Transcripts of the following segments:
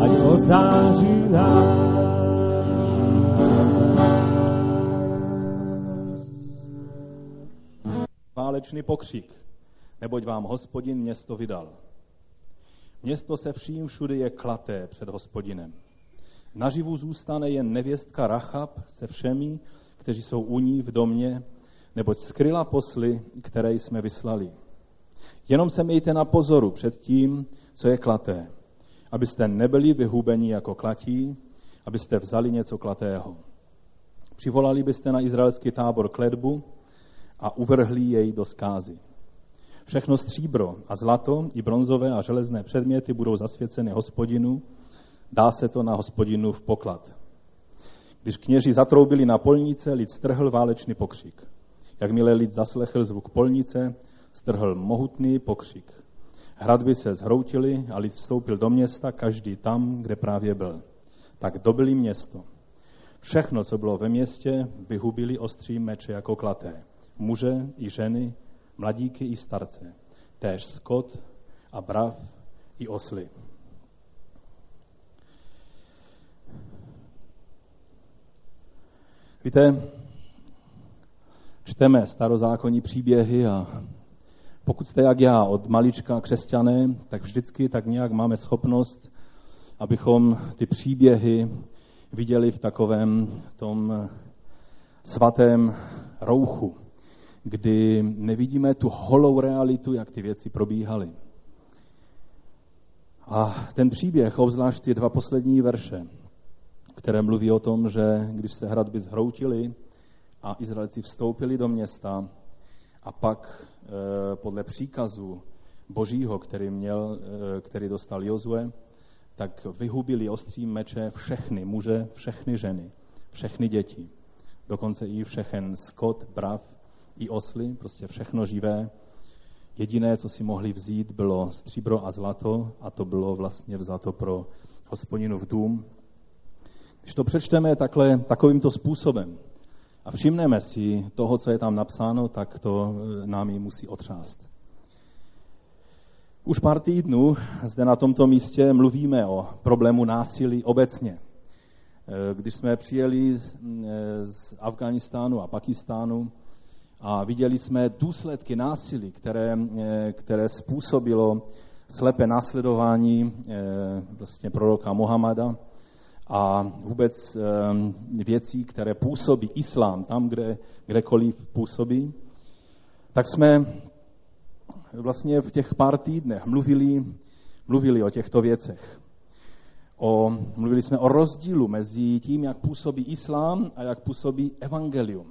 ať ozáří nás. Válečný pokřik, neboť vám hospodin město vydal. Město se vším všude je klaté před hospodinem. Naživu zůstane jen nevěstka Rachab se všemi, kteří jsou u ní v domě, neboť skryla posly, které jsme vyslali. Jenom se mějte na pozoru před tím, co je klaté, abyste nebyli vyhubeni jako klatí, abyste vzali něco klatého. Přivolali byste na izraelský tábor kledbu a uvrhli jej do skázy. Všechno stříbro a zlato, i bronzové a železné předměty budou zasvěceny hospodinu, dá se to na hospodinu v poklad. Když kněži zatroubili na polnice, lid strhl válečný pokřik. Jakmile lid zaslechl zvuk polnice, strhl mohutný pokřik. Hradby se zhroutily a lid vstoupil do města, každý tam, kde právě byl. Tak dobili město. Všechno, co bylo ve městě, vyhubili ostří meče jako klaté. Muže i ženy, mladíky i starce, též skot a brav i osly. Víte, čteme starozákonní příběhy a pokud jste jak já od malička křesťané, tak vždycky tak nějak máme schopnost, abychom ty příběhy viděli v takovém tom svatém rouchu, kdy nevidíme tu holou realitu, jak ty věci probíhaly. A ten příběh, obzvlášť ty dva poslední verše, které mluví o tom, že když se hradby zhroutily a Izraelci vstoupili do města a pak e, podle příkazu božího, který, měl, e, který dostal Jozue, tak vyhubili ostrým meče všechny muže, všechny ženy, všechny děti, dokonce i všechen skot, brav i osly, prostě všechno živé. Jediné, co si mohli vzít, bylo stříbro a zlato a to bylo vlastně vzato pro hospodinův dům. Když to přečteme takhle, takovýmto způsobem a všimneme si toho, co je tam napsáno, tak to e, nám ji musí otřást. Už pár týdnů zde na tomto místě mluvíme o problému násilí obecně. E, když jsme přijeli z e, Afganistánu a Pakistánu, a viděli jsme důsledky násilí, které, které způsobilo slepé následování vlastně proroka Mohameda a vůbec eh, věcí, které působí islám tam, kde, kdekoliv působí, tak jsme vlastně v těch pár týdnech mluvili, mluvili o těchto věcech. O, mluvili jsme o rozdílu mezi tím, jak působí islám a jak působí evangelium.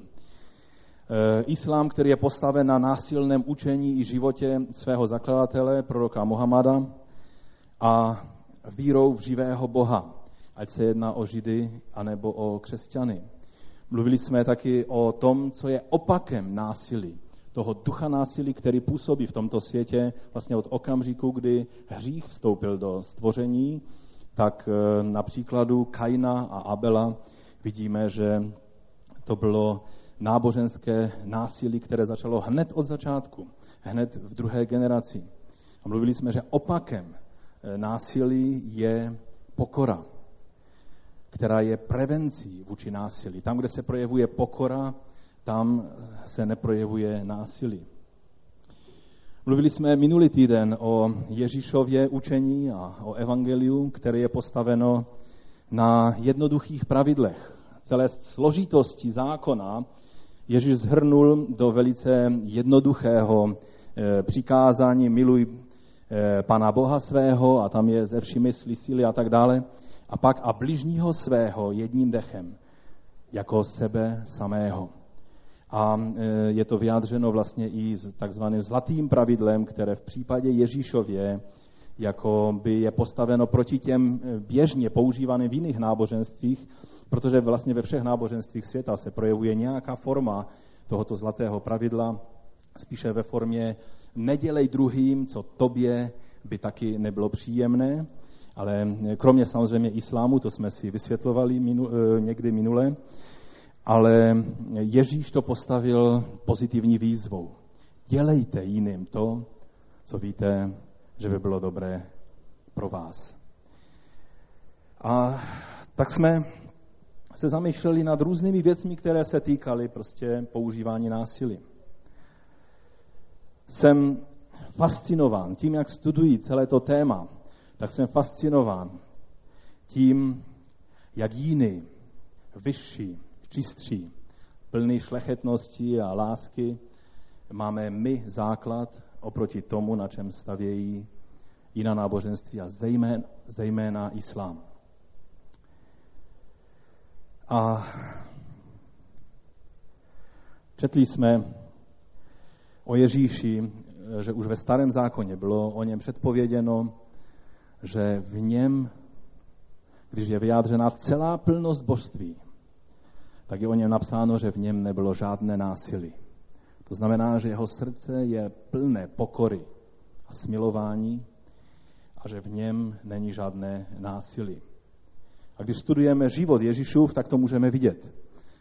Eh, islám, který je postaven na násilném učení i životě svého zakladatele, proroka Mohamada, a vírou v živého Boha, ať se jedná o Židy anebo o křesťany. Mluvili jsme taky o tom, co je opakem násilí, toho ducha násilí, který působí v tomto světě vlastně od okamžiku, kdy hřích vstoupil do stvoření, tak eh, na příkladu Kaina a Abela vidíme, že to bylo náboženské násilí, které začalo hned od začátku, hned v druhé generaci. A mluvili jsme, že opakem eh, násilí je pokora, která je prevencí vůči násilí. Tam, kde se projevuje pokora, tam eh, se neprojevuje násilí. Mluvili jsme minulý týden o Ježíšově učení a o evangeliu, které je postaveno na jednoduchých pravidlech. Celé složitosti zákona Ježíš zhrnul do velice jednoduchého eh, přikázání miluj eh, Pana Boha svého a tam je ze vší mysli, síly a tak dále. A pak a bližního svého jedním dechem, jako sebe samého. A eh, je to vyjádřeno vlastně i takzvaným zlatým pravidlem, které v případě Ježíšově jako by je postaveno proti těm běžně používaným v jiných náboženstvích, protože vlastně ve všech náboženstvích světa se projevuje nějaká forma tohoto zlatého pravidla, spíše ve formě nedělej druhým, co tobě by taky nebylo příjemné, ale kromě samozřejmě islámu, to jsme si vysvětlovali minu, eh, někdy minule, ale Ježíš to postavil pozitivní výzvou. Dělejte jiným to, co víte, že by bylo dobré pro vás. A tak jsme se zamýšleli nad různými věcmi, které se týkaly prostě používání násilí. Jsem fascinován tím, jak studují celé to téma, tak jsem fascinován tím, jak jiný, vyšší, čistší, plný šlechetnosti a lásky, máme my základ oproti tomu, na čem stavějí jiná náboženství a zejména, zejména islám. A četli jsme o Ježíši, že už ve starém zákoně bylo o něm předpověděno, že v něm, když je vyjádřena celá plnost božství, tak je o něm napsáno, že v něm nebylo žádné násilí. To znamená, že jeho srdce je plné pokory a smilování a že v něm není žádné násilí. A když studujeme život Ježíšův, tak to můžeme vidět.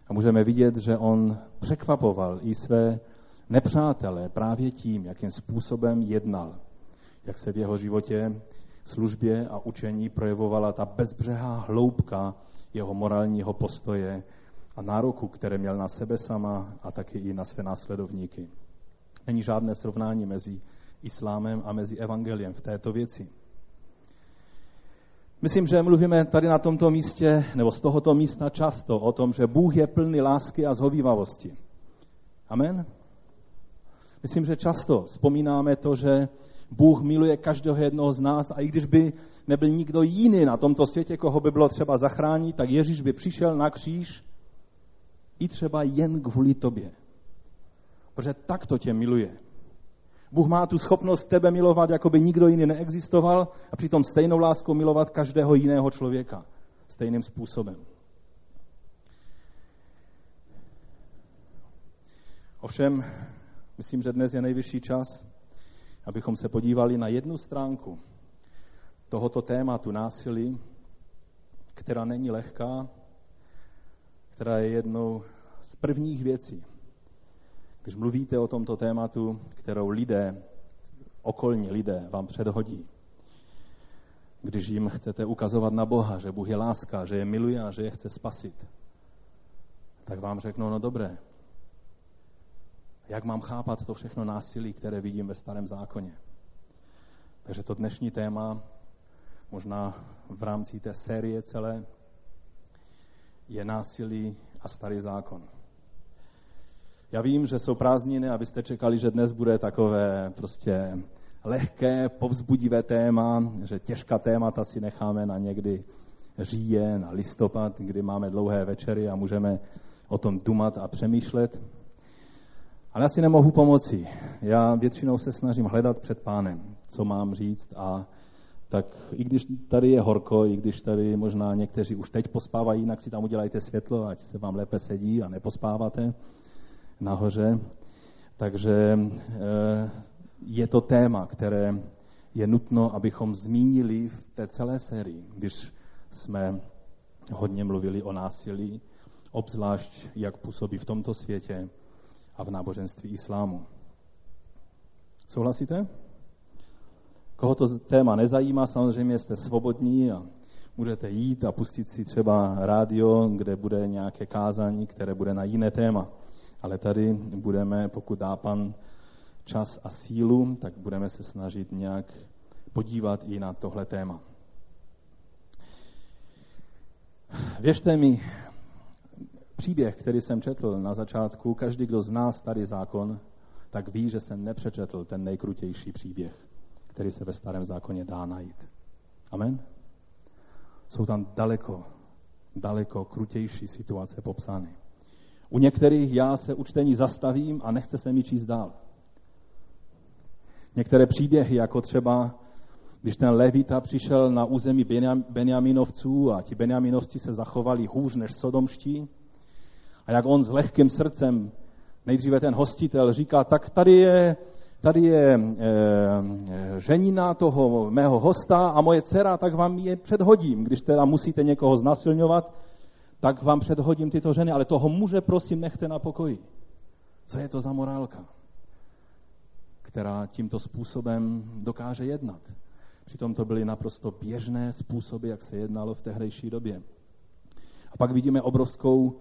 A můžeme vidět, že on překvapoval i své nepřátelé právě tím, jakým způsobem jednal. Jak se v jeho životě, službě a učení projevovala ta bezbřehá hloubka jeho morálního postoje a nároku, které měl na sebe sama a taky i na své následovníky. Není žádné srovnání mezi islámem a mezi evangeliem v této věci. Myslím, že mluvíme tady na tomto místě, nebo z tohoto místa často o tom, že Bůh je plný lásky a zhovývavosti. Amen? Myslím, že často vzpomínáme to, že Bůh miluje každého jednoho z nás a i když by nebyl nikdo jiný na tomto světě, koho by bylo třeba zachránit, tak Ježíš by přišel na kříž i třeba jen kvůli tobě. Protože tak to tě miluje. Bůh má tu schopnost tebe milovat, jako by nikdo jiný neexistoval a přitom stejnou láskou milovat každého jiného člověka. Stejným způsobem. Ovšem, myslím, že dnes je nejvyšší čas, abychom se podívali na jednu stránku tohoto tématu násilí, která není lehká, která je jednou z prvních věcí, když mluvíte o tomto tématu, kterou lidé, okolní lidé vám předhodí. Když jim chcete ukazovat na Boha, že Bůh je láska, že je miluje a že je chce spasit, tak vám řeknou, no dobré, jak mám chápat to všechno násilí, které vidím ve starém zákoně. Takže to dnešní téma, možná v rámci té série celé, je násilí a starý zákon. Já vím, že jsou prázdniny, abyste čekali, že dnes bude takové prostě lehké, povzbudivé téma, že těžká témata si necháme na někdy říjen a listopad, kdy máme dlouhé večery a můžeme o tom dumat a přemýšlet. Ale já si nemohu pomoci. Já většinou se snažím hledat před pánem, co mám říct a tak i když tady je horko, i když tady možná někteří už teď pospávají, jinak si tam udělejte světlo, ať se vám lépe sedí a nepospáváte nahoře. Takže eh, je to téma, které je nutno, abychom zmínili v té celé sérii, když jsme hodně mluvili o násilí, obzvlášť jak působí v tomto světě a v náboženství islámu. Souhlasíte? Koho to téma nezajímá, samozřejmě jste svobodní a můžete jít a pustit si třeba rádio, kde bude nějaké kázání, které bude na jiné téma. Ale tady budeme, pokud dá pan čas a sílu, tak budeme se snažit nějak podívat i na tohle téma. Věřte mi, příběh, který jsem četl na začátku, každý, kdo zná starý zákon, tak ví, že jsem nepřečetl ten nejkrutější příběh který se ve starém zákoně dá najít. Amen? Jsou tam daleko, daleko krutější situace popsány. U některých já se u čtení zastavím a nechce se mi číst dál. Některé příběhy, jako třeba, když ten Levita přišel na území Benjaminovců a ti Benjaminovci se zachovali hůř než sodomští, a jak on s lehkým srdcem, nejdříve ten hostitel říká, tak tady je tady je e, ženina toho mého hosta a moje dcera, tak vám je předhodím. Když teda musíte někoho znasilňovat, tak vám předhodím tyto ženy, ale toho muže prosím nechte na pokoji. Co je to za morálka, která tímto způsobem dokáže jednat? Přitom to byly naprosto běžné způsoby, jak se jednalo v tehdejší době. A pak vidíme obrovskou,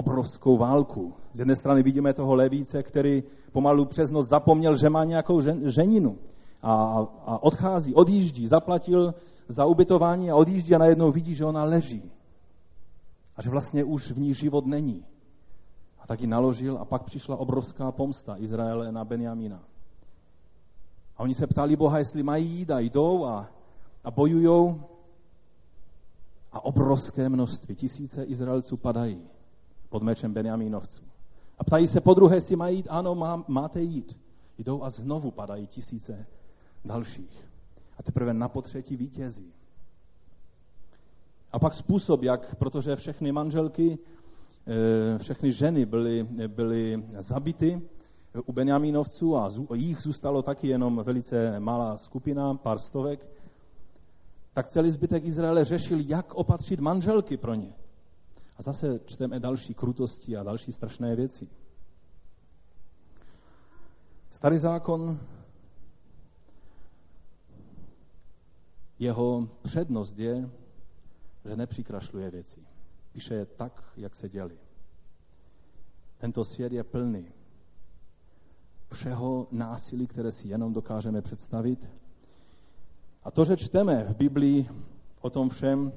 obrovskou válku. Z jedné strany vidíme toho levíce, který pomalu přes noc zapomněl, že má nějakou ženinu a, a odchází, odjíždí, zaplatil za ubytování a odjíždí a najednou vidí, že ona leží. A že vlastně už v ní život není. A tak ji naložil a pak přišla obrovská pomsta Izraele na Benjamina. A oni se ptali Boha, jestli mají jít a jdou a, a bojujou. A obrovské množství, tisíce Izraelců padají pod mečem Benjamínovců. A ptají se po druhé, jestli mají jít. Ano, má, máte jít. Jdou a znovu padají tisíce dalších. A teprve na potřetí vítězí. A pak způsob, jak, protože všechny manželky, eh, všechny ženy byly, byly zabity u Benjamínovců a jich zůstalo taky jenom velice malá skupina, pár stovek, tak celý zbytek Izraele řešil, jak opatřit manželky pro ně. A zase čteme další krutosti a další strašné věci. Starý zákon, jeho přednost je, že nepřikrašluje věci. Píše je tak, jak se děli. Tento svět je plný všeho násilí, které si jenom dokážeme představit. A to, že čteme v Biblii o tom všem,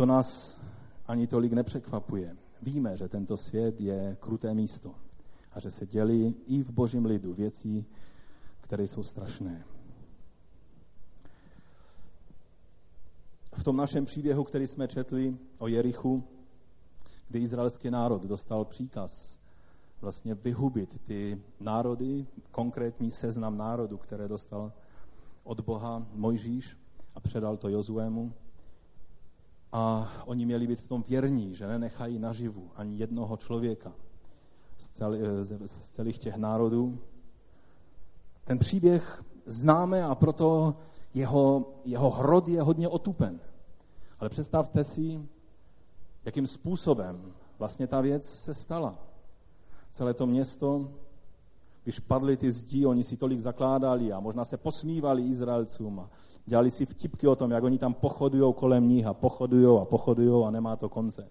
to nás ani tolik nepřekvapuje. Víme, že tento svět je kruté místo a že se dělí i v božím lidu věcí, které jsou strašné. v tom našem příběhu, který jsme četli o Jerichu, kdy izraelský národ dostal příkaz vlastně vyhubit ty národy, konkrétní seznam národů, které dostal od Boha Mojžíš a předal to Jozuému. A oni měli být v tom věrní, že nenechají naživu ani jednoho člověka z, cel, z celých těch národů. Ten příběh známe a proto jeho, jeho hrod je hodně otupen. Ale představte si, jakým způsobem vlastně ta věc se stala. Celé to město, když padly ty zdí, oni si tolik zakládali a možná se posmívali Izraelcům a dělali si vtipky o tom, jak oni tam pochodují kolem nich a pochodují a pochodují a nemá to konce.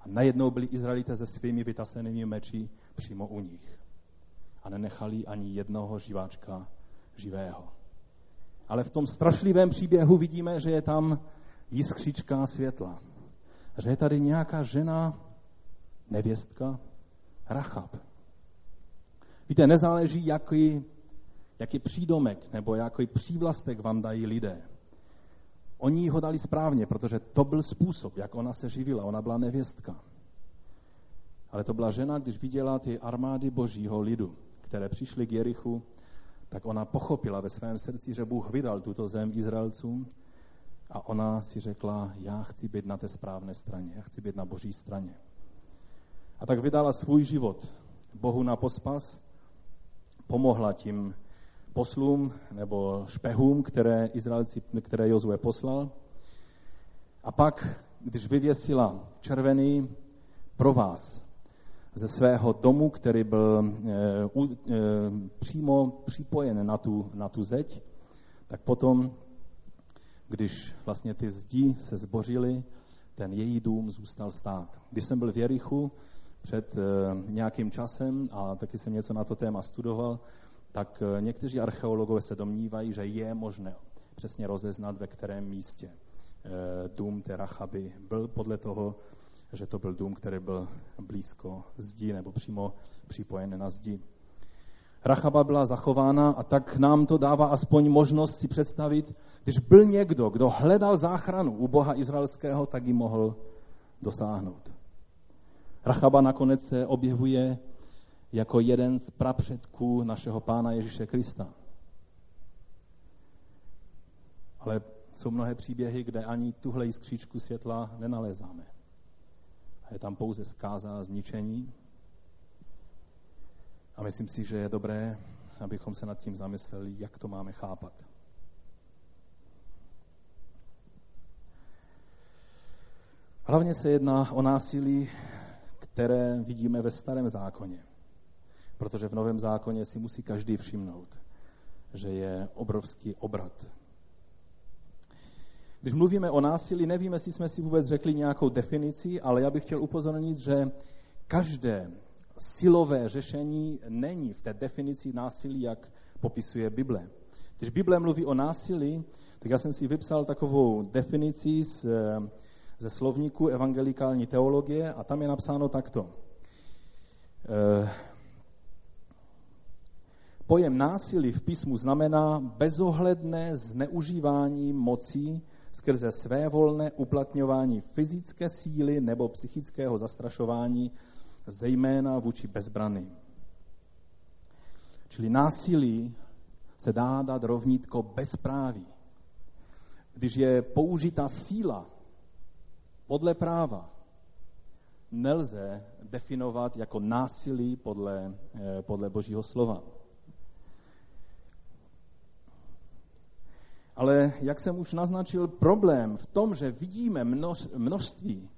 A najednou byli Izraelité se svými vytasenými meči přímo u nich. A nenechali ani jednoho živáčka živého. Ale v tom strašlivém příběhu vidíme, že je tam jiskřička světla. Že je tady nějaká žena, nevěstka, Rachab. Víte, nezáleží, jaký, jaký přídomek nebo jaký přívlastek vám dají lidé. Oni ho dali správně, protože to byl způsob, jak ona se živila. Ona byla nevěstka. Ale to byla žena, když viděla ty armády božího lidu, které přišly k Jerichu, tak ona pochopila ve svém srdci, že Bůh vydal tuto zem Izraelcům a ona si řekla, já chci být na té správné straně, já chci být na boží straně. A tak vydala svůj život Bohu na pospas, pomohla tím poslům nebo špehům, které Izraelci, které Jozue poslal. A pak, když vyvěsila červený pro vás ze svého domu, který byl e, e, přímo připojen na tu, na tu zeď, tak potom když vlastně ty zdi se zbořily, ten její dům zůstal stát. Když jsem byl v Jerichu před eh, nějakým časem a taky jsem něco na to téma studoval, tak eh, někteří archeologové se domnívají, že je možné přesně rozeznat, ve kterém místě eh, dům té Rachaby byl podle toho, že to byl dům, který byl blízko zdi nebo přímo připojen na zdi. Rachaba byla zachována a tak nám to dává aspoň možnost si představit, když byl někdo, kdo hledal záchranu u Boha izraelského, tak ji mohl dosáhnout. Rachaba nakonec se objevuje jako jeden z prapředků našeho Pána Ježíše Krista. Ale jsou mnohé příběhy, kde ani tuhle jiskříčku světla nenalezáme. A je tam pouze zkáza zničení. A myslím si, že je dobré, abychom se nad tím zamysleli, jak to máme chápat. Hlavně se jedná o násilí, které vidíme ve starém zákoně. Protože v novém zákoně si musí každý všimnout, že je obrovský obrat. Když mluvíme o násilí, nevím, jestli jsme si vůbec řekli nějakou definici, ale já bych chtěl upozornit, že každé silové řešení není v té definici násilí, jak popisuje Bible. Když Bible mluví o násilí, tak já jsem si vypsal takovou definici z, ze slovníku evangelikální teologie a tam je napsáno takto. Pojem násilí v písmu znamená bezohledné zneužívání mocí skrze své volné uplatňování fyzické síly nebo psychického zastrašování, zejména vůči bezbranným. Čili násilí se dá dát rovnítko bezpráví. Když je použita síla podle práva, nelze definovat jako násilí podle, eh, podle Božího slova. Ale jak jsem už naznačil, problém v tom, že vidíme množ, množství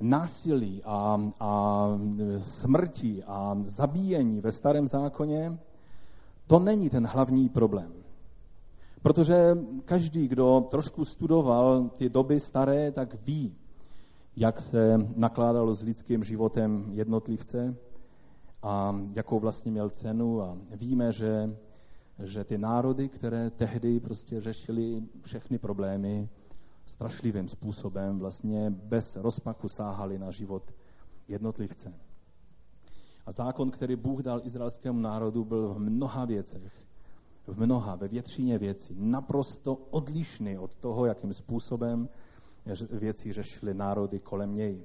násilí a, a smrti a zabíjení ve starém zákoně, to není ten hlavní problém. Protože každý, kdo trošku studoval ty doby staré, tak ví, jak se nakládalo s lidským životem jednotlivce a jakou vlastně měl cenu. A víme, že, že ty národy, které tehdy prostě řešily všechny problémy, strašlivým způsobem, vlastně bez rozpaku sáhali na život jednotlivce. A zákon, který Bůh dal izraelskému národu, byl v mnoha věcech, v mnoha, ve většině věcí, naprosto odlišný od toho, jakým způsobem věci řešily národy kolem něj.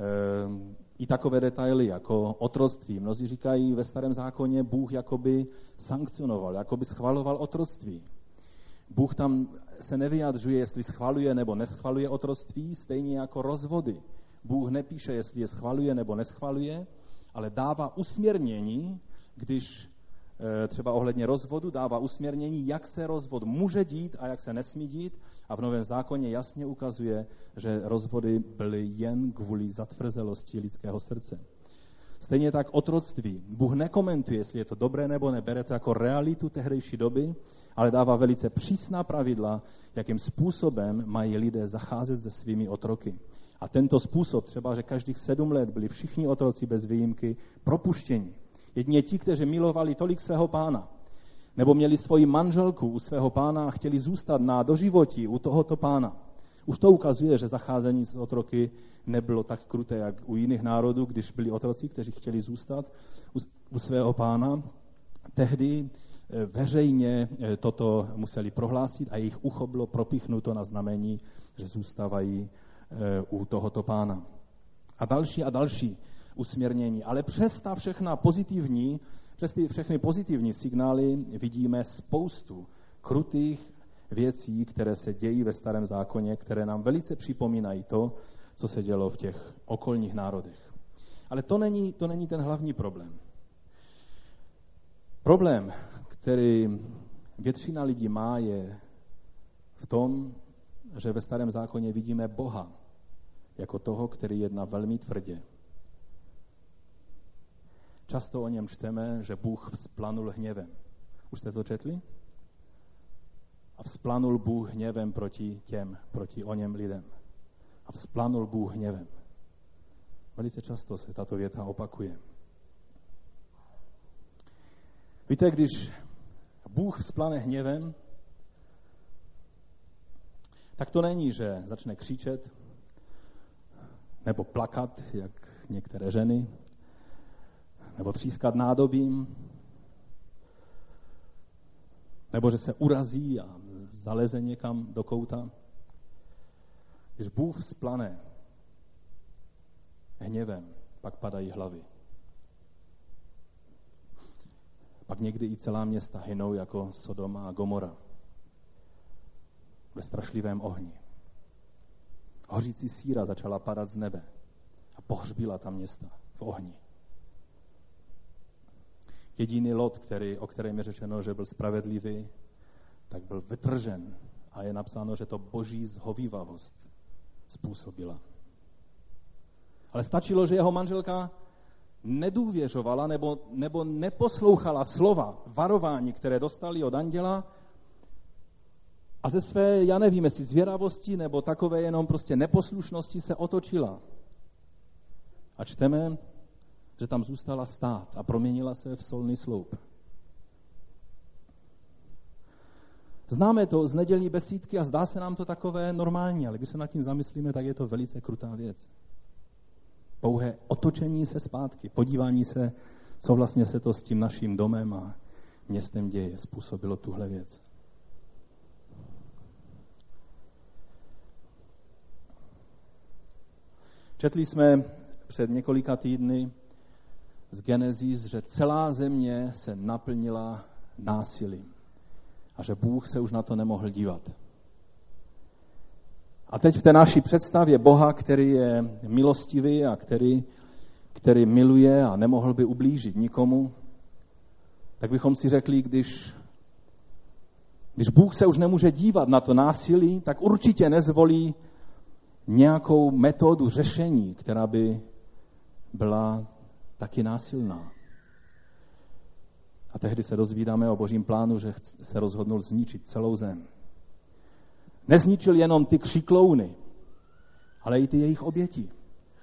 Ehm, I takové detaily jako otroctví. Mnozí říkají, ve starém zákoně Bůh jakoby sankcionoval, jakoby schvaloval otroctví. Bůh tam se nevyjadřuje, jestli schvaluje nebo neschvaluje otroctví, stejně jako rozvody. Bůh nepíše, jestli je schvaluje nebo neschvaluje, ale dává usměrnění, když e, třeba ohledně rozvodu dává usměrnění, jak se rozvod může dít a jak se nesmí dít. A v Novém zákoně jasně ukazuje, že rozvody byly jen kvůli zatvrzelosti lidského srdce. Stejně tak otroctví. Bůh nekomentuje, jestli je to dobré nebo ne, bere to jako realitu tehdejší doby, ale dává velice přísná pravidla, jakým způsobem mají lidé zacházet se svými otroky. A tento způsob, třeba, že každých sedm let byli všichni otroci bez výjimky propuštěni. Jedině ti, kteří milovali tolik svého pána, nebo měli svoji manželku u svého pána a chtěli zůstat na doživotí u tohoto pána. Už to ukazuje, že zacházení s otroky nebylo tak kruté, jak u jiných národů, když byli otroci, kteří chtěli zůstat u, svého pána. Tehdy eh, veřejně eh, toto museli prohlásit a jejich ucho bylo propíchnuto na znamení, že zůstávají eh, u tohoto pána. A další a další usměrnění. Ale přes ta všechna pozitivní, přes ty všechny pozitivní signály vidíme spoustu krutých věcí, které se dějí ve starém zákoně, které nám velice připomínají to, co se dělo v těch okolních národech. Ale to není, to není ten hlavní problém. Problém, který většina lidí má, je v tom, že ve starém zákoně vidíme Boha jako toho, který jedná velmi tvrdě. Často o něm čteme, že Bůh vzplanul hněvem. Už jste to četli? A vzplanul Bůh hněvem proti těm, proti o něm lidem a vzplanul Bůh hněvem. Velice často se tato věta opakuje. Víte, když Bůh vzplane hněvem, tak to není, že začne křičet nebo plakat, jak některé ženy, nebo třískat nádobím, nebo že se urazí a zaleze někam do kouta. Když Bůh splane hněvem, pak padají hlavy. Pak někdy i celá města hynou jako Sodoma a Gomora ve strašlivém ohni. Hořící síra začala padat z nebe a pohřbila tam města v ohni. Jediný lot, který, o kterém je řečeno, že byl spravedlivý, tak byl vytržen a je napsáno, že to boží zhovývavost způsobila. Ale stačilo, že jeho manželka nedůvěřovala nebo, nebo neposlouchala slova, varování, které dostali od anděla a ze své, já nevím, jestli zvědavosti nebo takové jenom prostě neposlušnosti se otočila. A čteme, že tam zůstala stát a proměnila se v solný sloup. Známe to z nedělní besídky a zdá se nám to takové normální, ale když se nad tím zamyslíme, tak je to velice krutá věc. Pouhé otočení se zpátky, podívání se, co vlastně se to s tím naším domem a městem děje, způsobilo tuhle věc. Četli jsme před několika týdny z Genesis, že celá země se naplnila násilím a že Bůh se už na to nemohl dívat. A teď v té naší představě Boha, který je milostivý a který, který miluje a nemohl by ublížit nikomu, tak bychom si řekli, když, když Bůh se už nemůže dívat na to násilí, tak určitě nezvolí nějakou metodu řešení, která by byla taky násilná. A tehdy se dozvídáme o božím plánu, že se rozhodnul zničit celou zem. Nezničil jenom ty křiklouny, ale i ty jejich oběti,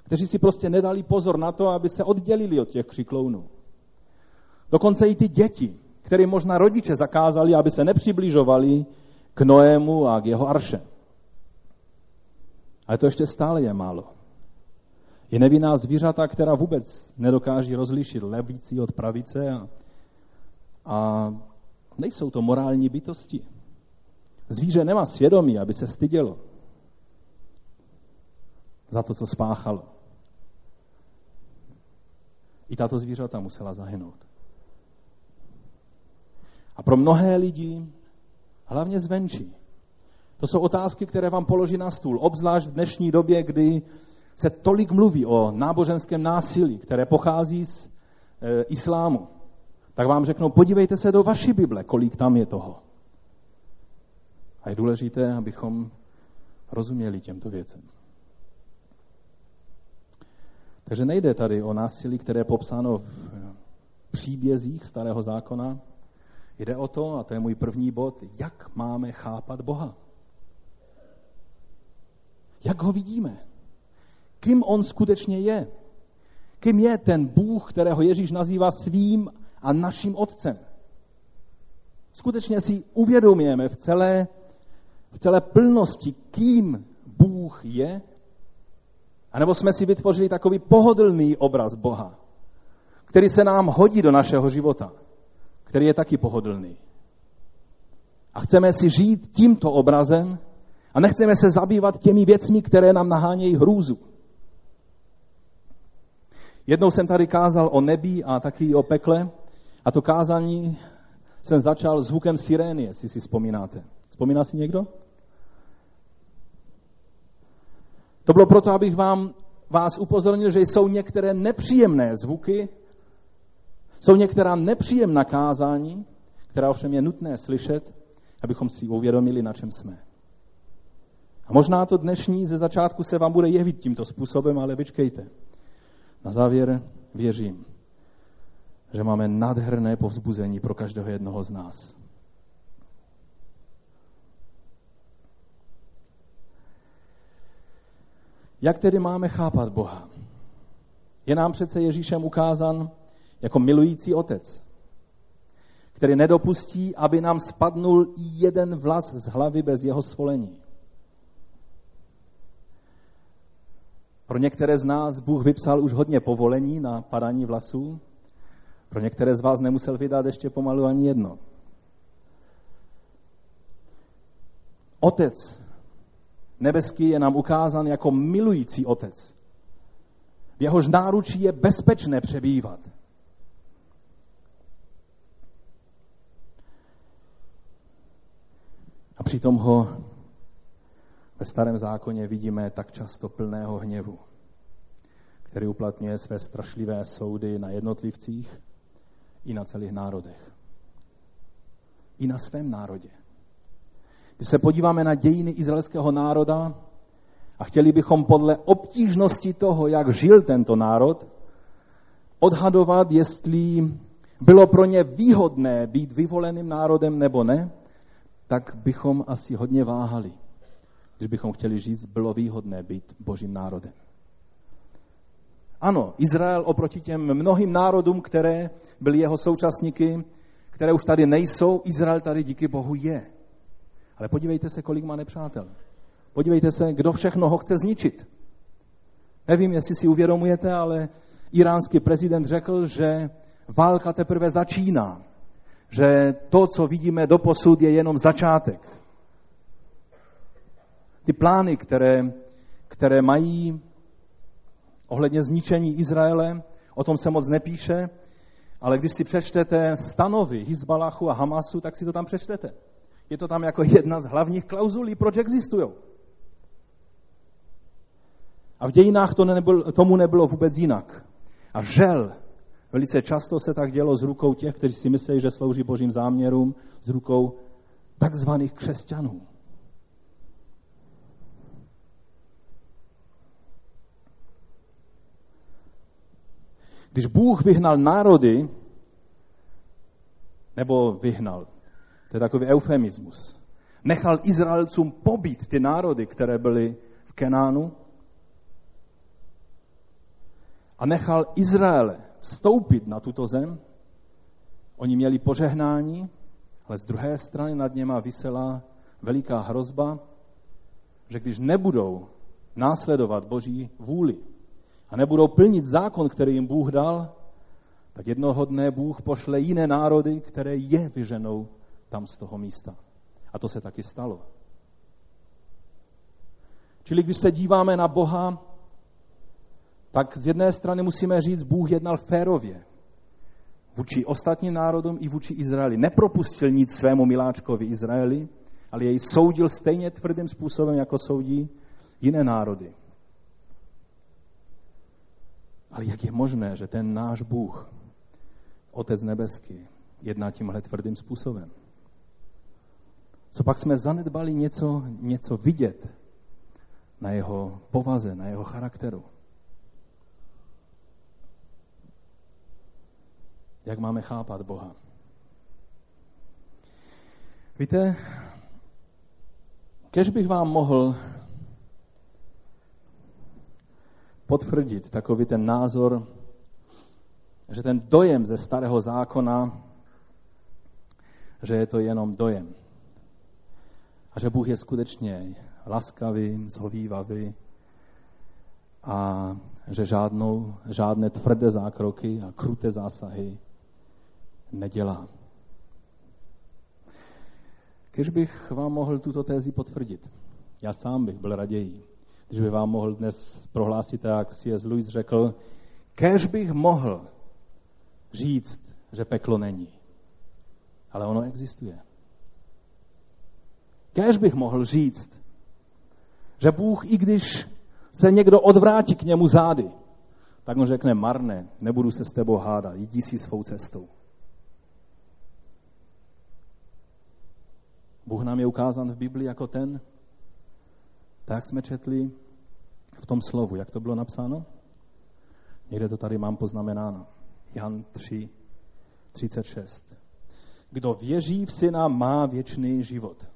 kteří si prostě nedali pozor na to, aby se oddělili od těch křiklounů. Dokonce i ty děti, které možná rodiče zakázali, aby se nepřibližovali k Noému a k jeho arše. Ale to ještě stále je málo. Je nevinná zvířata, která vůbec nedokáží rozlišit levící od pravice a, a nejsou to morální bytosti. Zvíře nemá svědomí, aby se stydělo za to, co spáchalo. I tato zvířata musela zahynout. A pro mnohé lidi, hlavně zvenčí, to jsou otázky, které vám položí na stůl, obzvlášť v dnešní době, kdy se tolik mluví o náboženském násilí, které pochází z e, islámu. Tak vám řeknou, podívejte se do vaší Bible, kolik tam je toho. A je důležité, abychom rozuměli těmto věcem. Takže nejde tady o násilí, které je popsáno v příbězích starého zákona. Jde o to, a to je můj první bod, jak máme chápat Boha. Jak ho vidíme? Kým on skutečně je? Kým je ten Bůh, kterého Ježíš nazývá svým a naším otcem? Skutečně si uvědomujeme v celé, v celé plnosti, kým Bůh je? A nebo jsme si vytvořili takový pohodlný obraz Boha, který se nám hodí do našeho života, který je taky pohodlný. A chceme si žít tímto obrazem a nechceme se zabývat těmi věcmi, které nám nahánějí hrůzu. Jednou jsem tady kázal o nebi a taky o pekle a to kázání jsem začal zvukem sirény, jestli si vzpomínáte. Vzpomíná si někdo? To bylo proto, abych vám, vás upozornil, že jsou některé nepříjemné zvuky, jsou některá nepříjemná kázání, která ovšem je nutné slyšet, abychom si uvědomili, na čem jsme. A možná to dnešní ze začátku se vám bude jevit tímto způsobem, ale vyčkejte. Na závěr věřím, že máme nádherné povzbuzení pro každého jednoho z nás. Jak tedy máme chápat Boha? Je nám přece Ježíšem ukázan jako milující otec, který nedopustí, aby nám spadnul jeden vlas z hlavy bez jeho svolení. Pro některé z nás Bůh vypsal už hodně povolení na padání vlasů, pro některé z vás nemusel vydat ještě pomalu ani jedno. Otec nebeský je nám ukázán jako milující otec. V jehož náručí je bezpečné přebývat. A přitom ho ve starém zákoně vidíme tak často plného hněvu, který uplatňuje své strašlivé soudy na jednotlivcích i na celých národech. I na svém národě. Když se podíváme na dějiny izraelského národa a chtěli bychom podle obtížnosti toho, jak žil tento národ, odhadovat, jestli bylo pro ně výhodné být vyvoleným národem nebo ne, tak bychom asi hodně váhali, když bychom chtěli říct, bylo výhodné být božím národem. Ano, Izrael oproti těm mnohým národům, které byly jeho současníky, které už tady nejsou, Izrael tady díky Bohu je. Ale podívejte se, kolik má nepřátel. Podívejte se, kdo všechno ho chce zničit. Nevím, jestli si uvědomujete, ale iránský prezident řekl, že válka teprve začíná. Že to, co vidíme do posud, je jenom začátek. Ty plány, které, které mají ohledně zničení Izraele, o tom se moc nepíše, ale když si přečtete stanovy Hizbalachu a Hamasu, tak si to tam přečtete. Je to tam jako jedna z hlavních klauzulí, proč existují. A v dějinách to nebyl, tomu nebylo vůbec jinak. A žel, velice často se tak dělo z rukou těch, kteří si myslí, že slouží božím záměrům, z rukou takzvaných křesťanů. Když Bůh vyhnal národy, nebo vyhnal, to je takový eufemismus, nechal Izraelcům pobít ty národy, které byly v Kenánu, a nechal Izraele vstoupit na tuto zem. Oni měli požehnání, ale z druhé strany nad něma vysela veliká hrozba, že když nebudou následovat Boží vůli a nebudou plnit zákon, který jim Bůh dal, tak jednoho dne Bůh pošle jiné národy, které je vyženou tam z toho místa. A to se taky stalo. Čili když se díváme na Boha, tak z jedné strany musíme říct, Bůh jednal férově vůči ostatním národům i vůči Izraeli. Nepropustil nic svému miláčkovi Izraeli, ale jej soudil stejně tvrdým způsobem, jako soudí jiné národy. Ale jak je možné, že ten náš Bůh, Otec nebeský, jedná tímhle tvrdým způsobem? Co pak jsme zanedbali něco, něco vidět na jeho povaze, na jeho charakteru? jak máme chápat Boha. Víte, kež bych vám mohl potvrdit takový ten názor, že ten dojem ze starého zákona, že je to jenom dojem. A že Bůh je skutečně laskavý, zhovývavý a že žádnou, žádné tvrdé zákroky a kruté zásahy nedělá. Když bych vám mohl tuto tézi potvrdit, já sám bych byl raději, když bych vám mohl dnes prohlásit, jak C.S. Lewis řekl, kež bych mohl říct, že peklo není. Ale ono existuje. Kež bych mohl říct, že Bůh, i když se někdo odvrátí k němu zády, tak on řekne, marné, nebudu se s tebou hádat, jdi si svou cestou. Bůh nám je ukázán v Biblii jako ten, tak jsme četli v tom slovu, jak to bylo napsáno? Někde to tady mám poznamenáno. Jan 3, 36. Kdo věří v syna, má věčný život.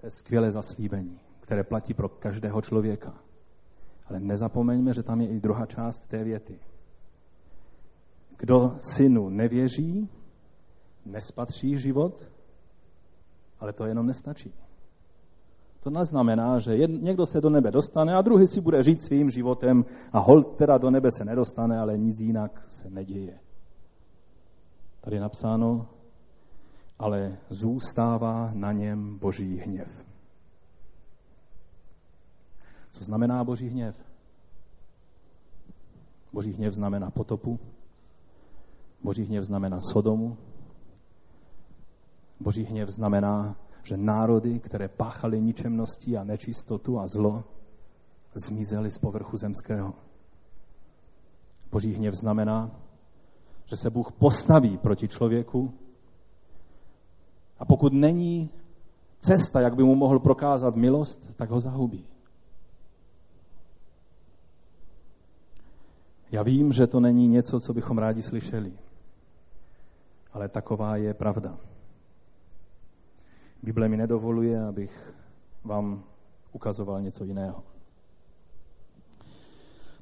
To je skvělé zaslíbení, které platí pro každého člověka. Ale nezapomeňme, že tam je i druhá část té věty. Kdo synu nevěří, nespatří život, ale to jenom nestačí. To neznamená, že jed, někdo se do nebe dostane a druhý si bude žít svým životem a hold teda do nebe se nedostane, ale nic jinak se neděje. Tady je napsáno, ale zůstává na něm boží hněv. Co znamená boží hněv? Boží hněv znamená potopu, boží hněv znamená Sodomu, Boží hněv znamená, že národy, které páchaly ničemnosti a nečistotu a zlo, zmizely z povrchu zemského. Boží hněv znamená, že se Bůh postaví proti člověku a pokud není cesta, jak by mu mohl prokázat milost, tak ho zahubí. Já vím, že to není něco, co bychom rádi slyšeli, ale taková je pravda. Bible mi nedovoluje, abych vám ukazoval něco jiného.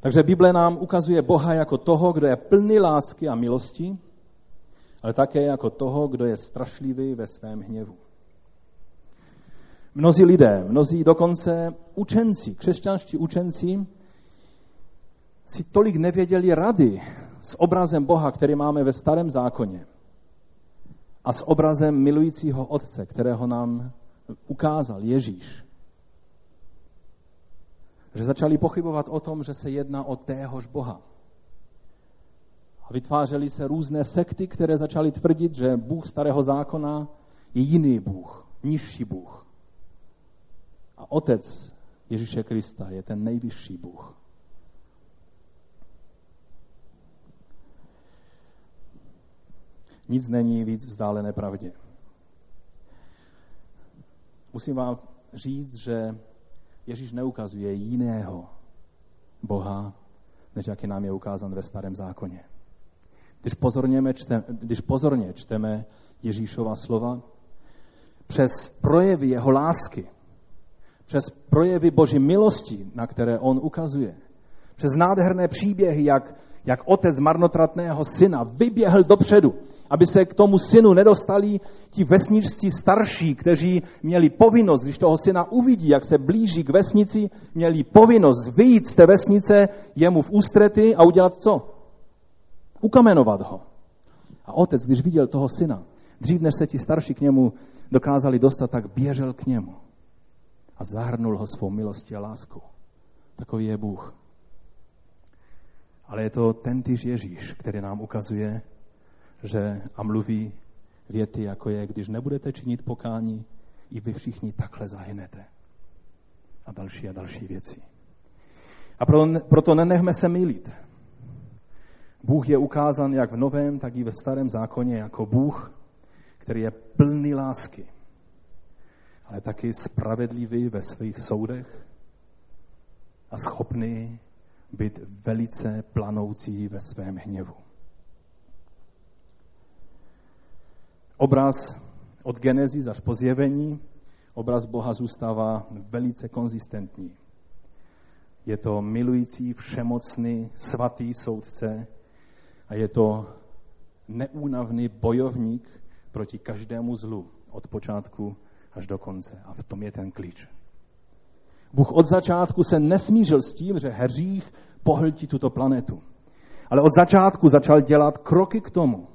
Takže Bible nám ukazuje Boha jako toho, kdo je plný lásky a milosti, ale také jako toho, kdo je strašlivý ve svém hněvu. Mnozí lidé, mnozí dokonce učenci, křesťanští učenci, si tolik nevěděli rady s obrazem Boha, který máme ve starém zákoně a s obrazem milujícího Otce, kterého nám ukázal Ježíš. Že začali pochybovat o tom, že se jedná o téhož Boha. A vytvářely se různé sekty, které začaly tvrdit, že Bůh starého zákona je jiný Bůh, nižší Bůh. A Otec Ježíše Krista je ten nejvyšší Bůh. Nic není víc vzdálené pravdě. Musím vám říct, že Ježíš neukazuje jiného Boha, než jak je nám je ukázán ve starém zákoně. Když pozorně, čteme, když pozorně čteme Ježíšova slova, přes projevy jeho lásky, přes projevy Boží milosti, na které on ukazuje, přes nádherné příběhy, jak, jak otec marnotratného syna vyběhl dopředu, aby se k tomu synu nedostali ti vesničci starší, kteří měli povinnost, když toho syna uvidí, jak se blíží k vesnici, měli povinnost vyjít z té vesnice jemu v ústrety a udělat co? Ukamenovat ho. A otec, když viděl toho syna, dřív než se ti starší k němu dokázali dostat, tak běžel k němu a zahrnul ho svou milostí a láskou. Takový je Bůh. Ale je to ten tyž Ježíš, který nám ukazuje, že a mluví věty, jako je, když nebudete činit pokání, i vy všichni takhle zahynete. A další a další věci. A proto nenechme se mýlit. Bůh je ukázán jak v Novém, tak i ve Starém zákoně jako Bůh, který je plný lásky, ale taky spravedlivý ve svých soudech a schopný být velice planoucí ve svém hněvu. Obraz od Genesis až po zjevení, obraz Boha zůstává velice konzistentní. Je to milující, všemocný, svatý soudce a je to neúnavný bojovník proti každému zlu od počátku až do konce. A v tom je ten klíč. Bůh od začátku se nesmířil s tím, že hřích pohltí tuto planetu. Ale od začátku začal dělat kroky k tomu,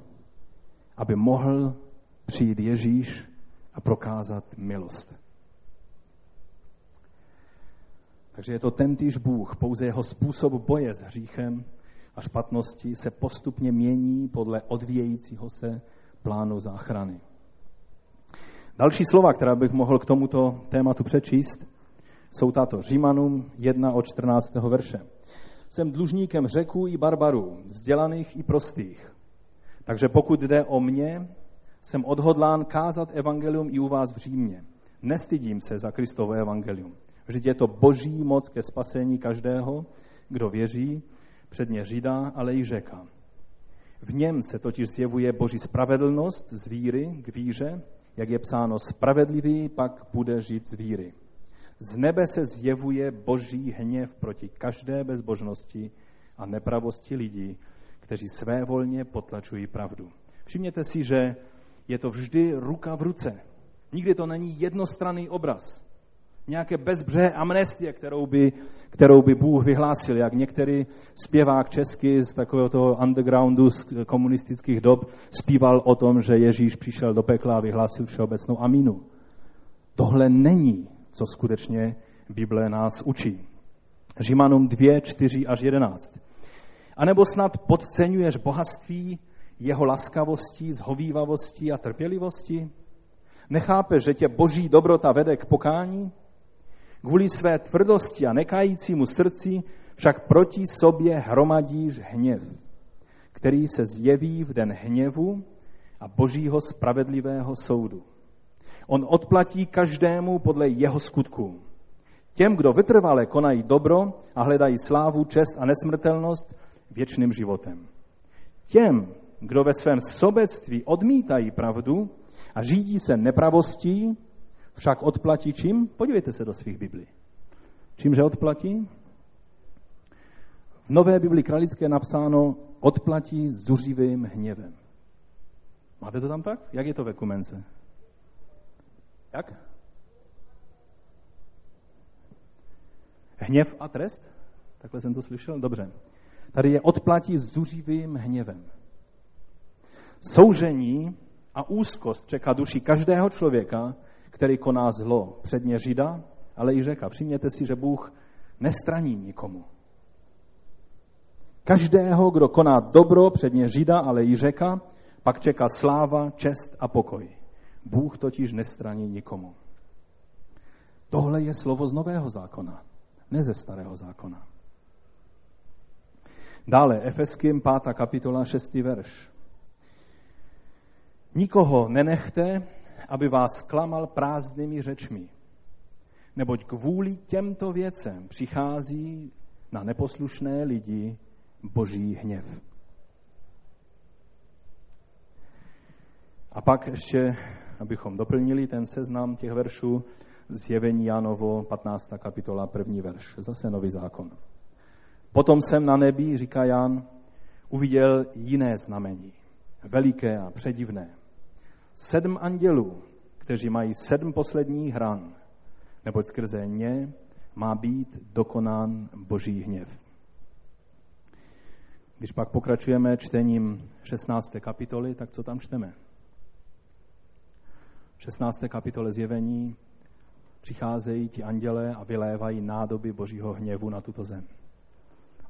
aby mohl přijít Ježíš a prokázat milost. Takže je to tentýž Bůh, pouze jeho způsob boje s hříchem a špatností se postupně mění podle odvíjejícího se plánu záchrany. Další slova, která bych mohl k tomuto tématu přečíst, jsou tato Římanům 1 od 14. verše. Jsem dlužníkem řeků i barbarů, vzdělaných i prostých. Takže pokud jde o mě, jsem odhodlán kázat evangelium i u vás v Římě. Nestydím se za Kristovo evangelium. Vždyť je to boží moc ke spasení každého, kdo věří, předně Žida, ale i řeka. V něm se totiž zjevuje boží spravedlnost z víry k víře, jak je psáno, spravedlivý pak bude žít z víry. Z nebe se zjevuje boží hněv proti každé bezbožnosti a nepravosti lidí, kteří své volně potlačují pravdu. Všimněte si, že je to vždy ruka v ruce. Nikdy to není jednostranný obraz. Nějaké bezbřehé amnestie, kterou by, kterou by Bůh vyhlásil, jak některý zpěvák český z takového toho undergroundu z komunistických dob zpíval o tom, že Ježíš přišel do pekla a vyhlásil všeobecnou amínu. Tohle není, co skutečně Bible nás učí. Římanům 2, 4 až 11. A nebo snad podceňuješ bohatství jeho laskavostí, zhovývavostí a trpělivostí? Nechápeš, že tě boží dobrota vede k pokání? Kvůli své tvrdosti a nekajícímu srdci však proti sobě hromadíš hněv, který se zjeví v den hněvu a božího spravedlivého soudu. On odplatí každému podle jeho skutků. Těm, kdo vytrvale konají dobro a hledají slávu, čest a nesmrtelnost, věčným životem. Těm, kdo ve svém sobectví odmítají pravdu a řídí se nepravostí, však odplatí čím? Podívejte se do svých Biblí. Čímže odplatí? V Nové Bibli kralické napsáno odplatí zuřivým hněvem. Máte to tam tak? Jak je to ve kumence? Jak? Hněv a trest? Takhle jsem to slyšel? Dobře. Tady je odplatí zuřivým hněvem. Soužení a úzkost čeká duši každého člověka, který koná zlo. Předně Žida, ale i řeka. Přijměte si, že Bůh nestraní nikomu. Každého, kdo koná dobro, předně Žida, ale i řeka, pak čeká sláva, čest a pokoj. Bůh totiž nestraní nikomu. Tohle je slovo z Nového zákona, ne ze Starého zákona. Dále, Efeským 5. kapitola 6. verš. Nikoho nenechte, aby vás klamal prázdnými řečmi, neboť kvůli těmto věcem přichází na neposlušné lidi boží hněv. A pak ještě, abychom doplnili ten seznam těch veršů, zjevení Janovo, 15. kapitola, první verš. Zase nový zákon. Potom jsem na nebi, říká Jan, uviděl jiné znamení, veliké a předivné. Sedm andělů, kteří mají sedm posledních hran, neboť skrze ně má být dokonán boží hněv. Když pak pokračujeme čtením 16. kapitoly, tak co tam čteme? 16. kapitole zjevení přicházejí ti anděle a vylévají nádoby božího hněvu na tuto zem.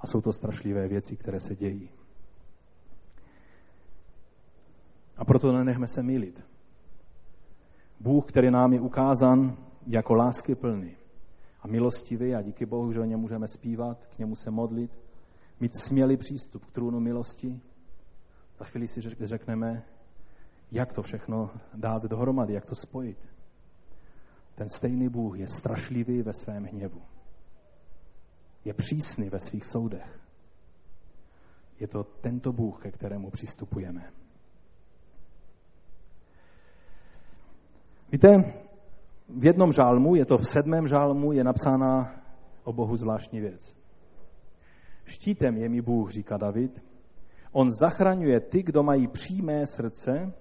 A jsou to strašlivé věci, které se dějí. A proto nenechme se mýlit. Bůh, který nám je ukázán jako lásky plný a milostivý a díky Bohu, že o něm můžeme zpívat, k němu se modlit, mít smělý přístup k trůnu milosti, za chvíli si řekneme, jak to všechno dát dohromady, jak to spojit. Ten stejný Bůh je strašlivý ve svém hněvu. Je přísný ve svých soudech. Je to tento Bůh, ke kterému přistupujeme. Víte, v jednom žálmu, je to v sedmém žálmu, je napsána o Bohu zvláštní věc. Štítem je mi Bůh, říká David. On zachraňuje ty, kdo mají přímé srdce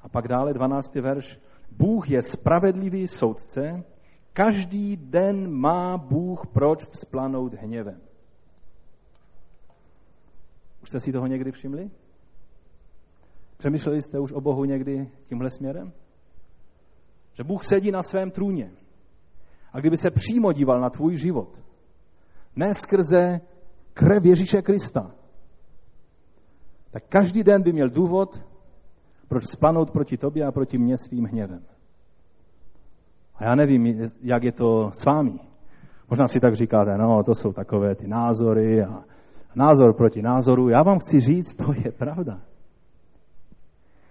a pak dále 12. verš. Bůh je spravedlivý soudce, každý den má Bůh proč vzplanout hněvem. Už jste si toho někdy všimli? Přemýšleli jste už o Bohu někdy tímhle směrem? Že Bůh sedí na svém trůně. A kdyby se přímo díval na tvůj život, ne skrze krev Ježíše Krista, tak každý den by měl důvod proč spanout proti tobě a proti mně svým hněvem? A já nevím, jak je to s vámi. Možná si tak říkáte, no, to jsou takové ty názory a názor proti názoru. Já vám chci říct, to je pravda.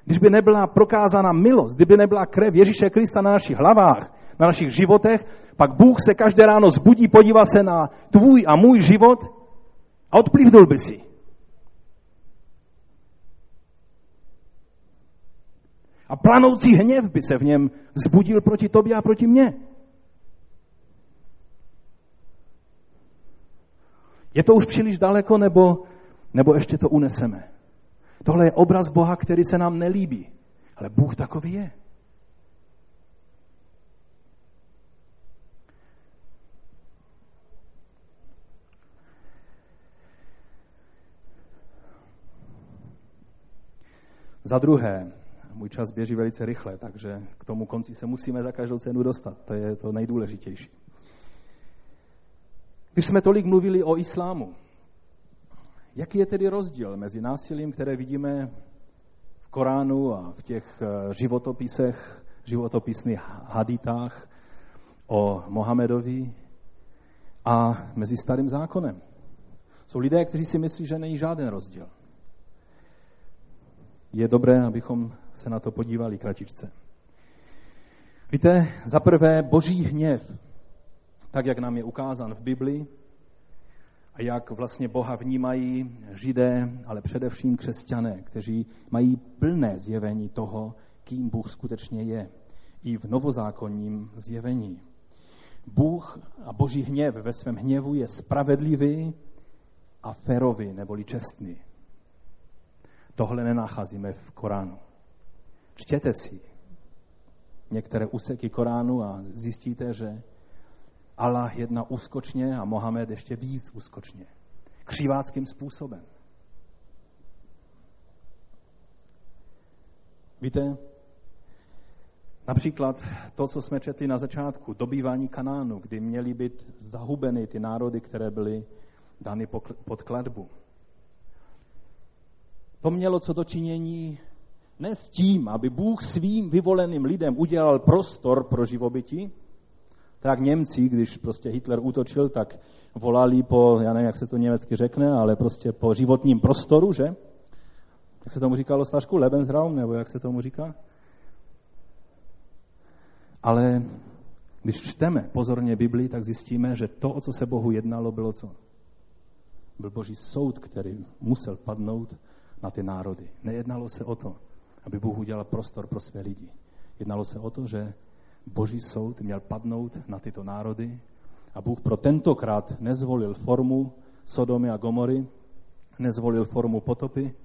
Když by nebyla prokázána milost, kdyby nebyla krev Ježíše Krista na našich hlavách, na našich životech, pak Bůh se každé ráno zbudí, podívá se na tvůj a můj život a odplivnul by si. A planoucí hněv by se v něm vzbudil proti tobě a proti mně. Je to už příliš daleko, nebo, nebo ještě to uneseme? Tohle je obraz Boha, který se nám nelíbí. Ale Bůh takový je. Za druhé, můj čas běží velice rychle, takže k tomu konci se musíme za každou cenu dostat. To je to nejdůležitější. Když jsme tolik mluvili o islámu, jaký je tedy rozdíl mezi násilím, které vidíme v Koránu a v těch eh, životopisech, životopisných haditách o Mohamedovi a mezi starým zákonem? Jsou lidé, kteří si myslí, že není žádný rozdíl je dobré, abychom se na to podívali kratičce. Víte, za prvé boží hněv, tak jak nám je ukázán v Biblii, jak vlastně Boha vnímají židé, ale především křesťané, kteří mají plné zjevení toho, kým Bůh skutečně je. I v novozákonním zjevení. Bůh a boží hněv ve svém hněvu je spravedlivý a férový, neboli čestný. Tohle nenacházíme v Koránu. Čtěte si některé úseky Koránu a zjistíte, že Allah jedná úskočně a Mohamed ještě víc úskočně. Křiváckým způsobem. Víte, například to, co jsme četli na začátku, dobývání Kanánu, kdy měly být zahubeny ty národy, které byly dány pod kladbu. To mělo co dočinění ne s tím, aby Bůh svým vyvoleným lidem udělal prostor pro živobytí, tak Němci, když prostě Hitler útočil, tak volali po, já nevím, jak se to německy řekne, ale prostě po životním prostoru, že? Jak se tomu říkalo, Stašku? Lebensraum, nebo jak se tomu říká? Ale když čteme pozorně Biblii, tak zjistíme, že to, o co se Bohu jednalo, bylo co? Byl boží soud, který musel padnout na ty národy. Nejednalo se o to, aby Bůh udělal prostor pro své lidi. Jednalo se o to, že boží soud měl padnout na tyto národy a Bůh pro tentokrát nezvolil formu Sodomy a Gomory, nezvolil formu potopy,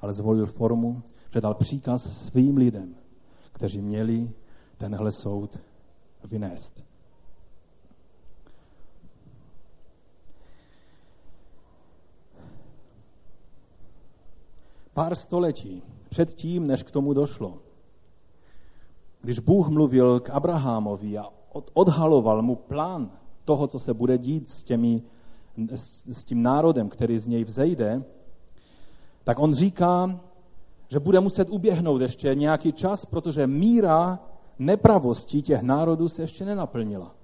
ale zvolil formu, že dal příkaz svým lidem, kteří měli tenhle soud vynést. Pár století předtím, než k tomu došlo, když Bůh mluvil k Abrahamovi a odhaloval mu plán toho, co se bude dít s, těmi, s tím národem, který z něj vzejde, tak on říká, že bude muset uběhnout ještě nějaký čas, protože míra nepravosti těch národů se ještě nenaplnila.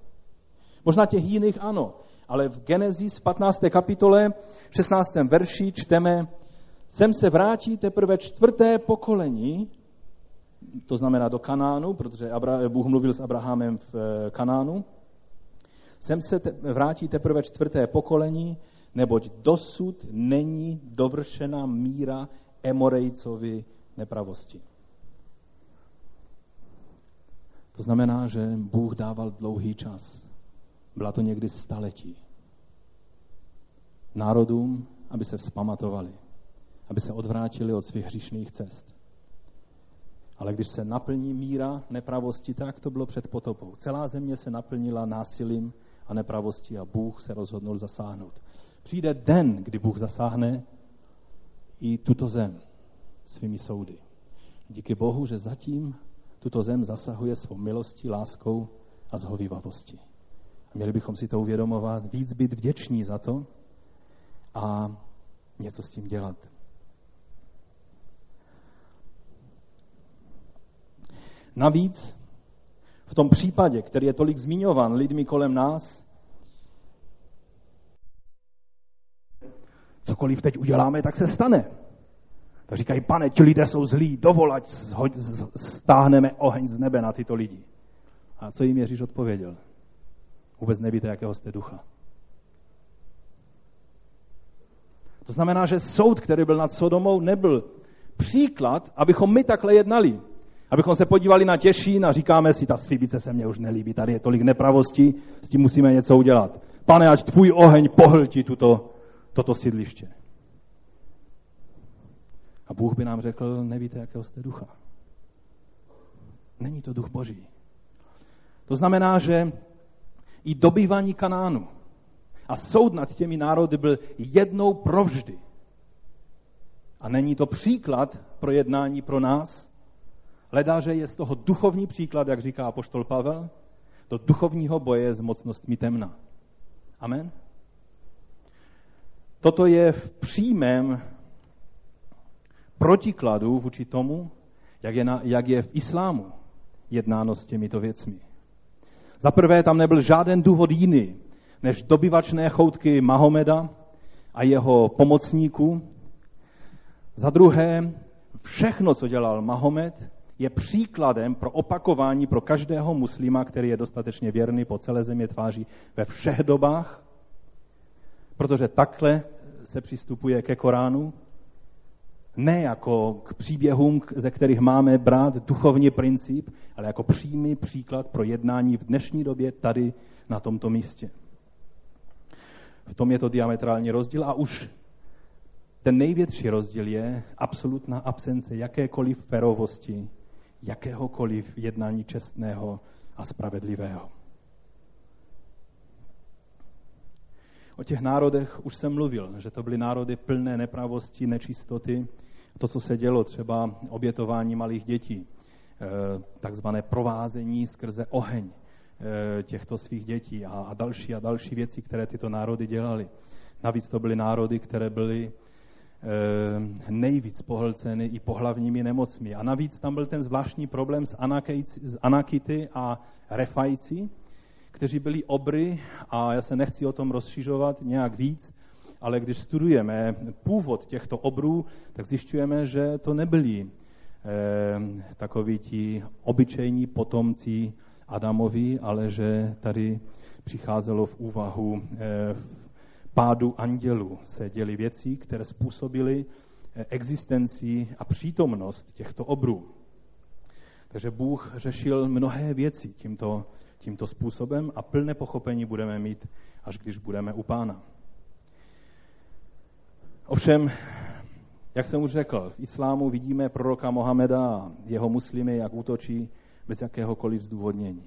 Možná těch jiných ano, ale v Genesis 15. kapitole 16. verši čteme, sem se vrátí teprve čtvrté pokolení, to znamená do Kanánu, protože Bůh mluvil s Abrahamem v eh, Kanánu. Sem se te, vrátí teprve čtvrté pokolení, neboť dosud není dovršena míra Emorejcovi nepravosti. To znamená, že Bůh dával dlouhý čas. Byla to někdy staletí. Národům, aby se vzpamatovali, aby se odvrátili od svých hříšných cest. Ale když se naplní míra nepravosti, tak to bylo před potopou. Celá země se naplnila násilím a nepravostí a Bůh se rozhodnul zasáhnout. Přijde den, kdy Bůh zasáhne i tuto zem svými soudy. Díky Bohu, že zatím tuto zem zasahuje svou milostí, láskou a zhovivavostí. A měli bychom si to uvědomovat, víc být vděční za to a něco s tím dělat. Navíc v tom případě, který je tolik zmiňovan lidmi kolem nás, cokoliv teď uděláme, tak se stane. Tak říkají, pane, ti lidé jsou zlí, dovolať, stáhneme oheň z nebe na tyto lidi. A co jim Ježíš odpověděl? Vůbec nevíte, jakého jste ducha. To znamená, že soud, který byl nad Sodomou, nebyl příklad, abychom my takhle jednali. Abychom se podívali na Těšín a říkáme si, ta svibice se mně už nelíbí, tady je tolik nepravostí, s tím musíme něco udělat. Pane, ať tvůj oheň pohltí tuto, toto sídliště. A Bůh by nám řekl, nevíte, jakého jste ducha. Není to duch boží. To znamená, že i dobývání Kanánu a soud nad těmi národy byl jednou provždy. A není to příklad pro jednání pro nás, Hledá, že je z toho duchovní příklad, jak říká apoštol Pavel, do duchovního boje s mocnostmi temna. Amen? Toto je v přímém protikladu vůči tomu, jak je, na, jak je v islámu jednáno s těmito věcmi. Za prvé tam nebyl žádný důvod jiný, než dobyvačné choutky Mahomeda a jeho pomocníků. Za druhé, všechno, co dělal Mahomed, je příkladem pro opakování pro každého muslima, který je dostatečně věrný po celé země tváří ve všech dobách. Protože takhle se přistupuje ke Koránu, ne jako k příběhům, ze kterých máme brát duchovní princip, ale jako přímý příklad pro jednání v dnešní době tady na tomto místě. V tom je to diametrální rozdíl a už ten největší rozdíl je absolutná absence jakékoliv ferovosti, jakéhokoliv jednání čestného a spravedlivého. O těch národech už jsem mluvil, že to byly národy plné nepravosti, nečistoty, to, co se dělo, třeba obětování malých dětí, eh, takzvané provázení skrze oheň eh, těchto svých dětí a další a další věci, které tyto národy dělali. Navíc to byly národy, které byly nejvíc pohlceny i pohlavními nemocmi. A navíc tam byl ten zvláštní problém s, s Anakity a Refajci, kteří byli obry, a já se nechci o tom rozšiřovat nějak víc, ale když studujeme původ těchto obrů, tak zjišťujeme, že to nebyli eh, takoví ti obyčejní potomci Adamovi, ale že tady přicházelo v úvahu eh, pádu andělů se děly věci, které způsobily eh, existenci a přítomnost těchto obrů. Takže Bůh řešil mnohé věci tímto, tímto způsobem a plné pochopení budeme mít, až když budeme u pána. Ovšem, jak jsem už řekl, v islámu vidíme proroka Mohameda a jeho muslimy, jak útočí bez jakéhokoliv zdůvodnění.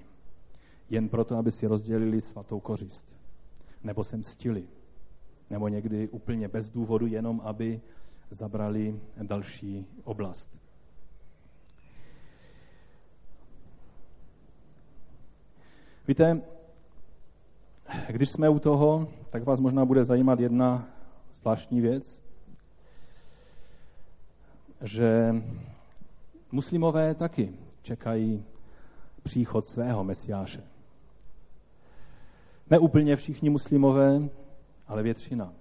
Jen proto, aby si rozdělili svatou kořist. Nebo se mstili. Nebo někdy úplně bez důvodu, jenom aby zabrali další oblast. Víte, když jsme u toho, tak vás možná bude zajímat jedna zvláštní věc, že muslimové taky čekají příchod svého mesiáše. Ne úplně všichni muslimové, ale většina.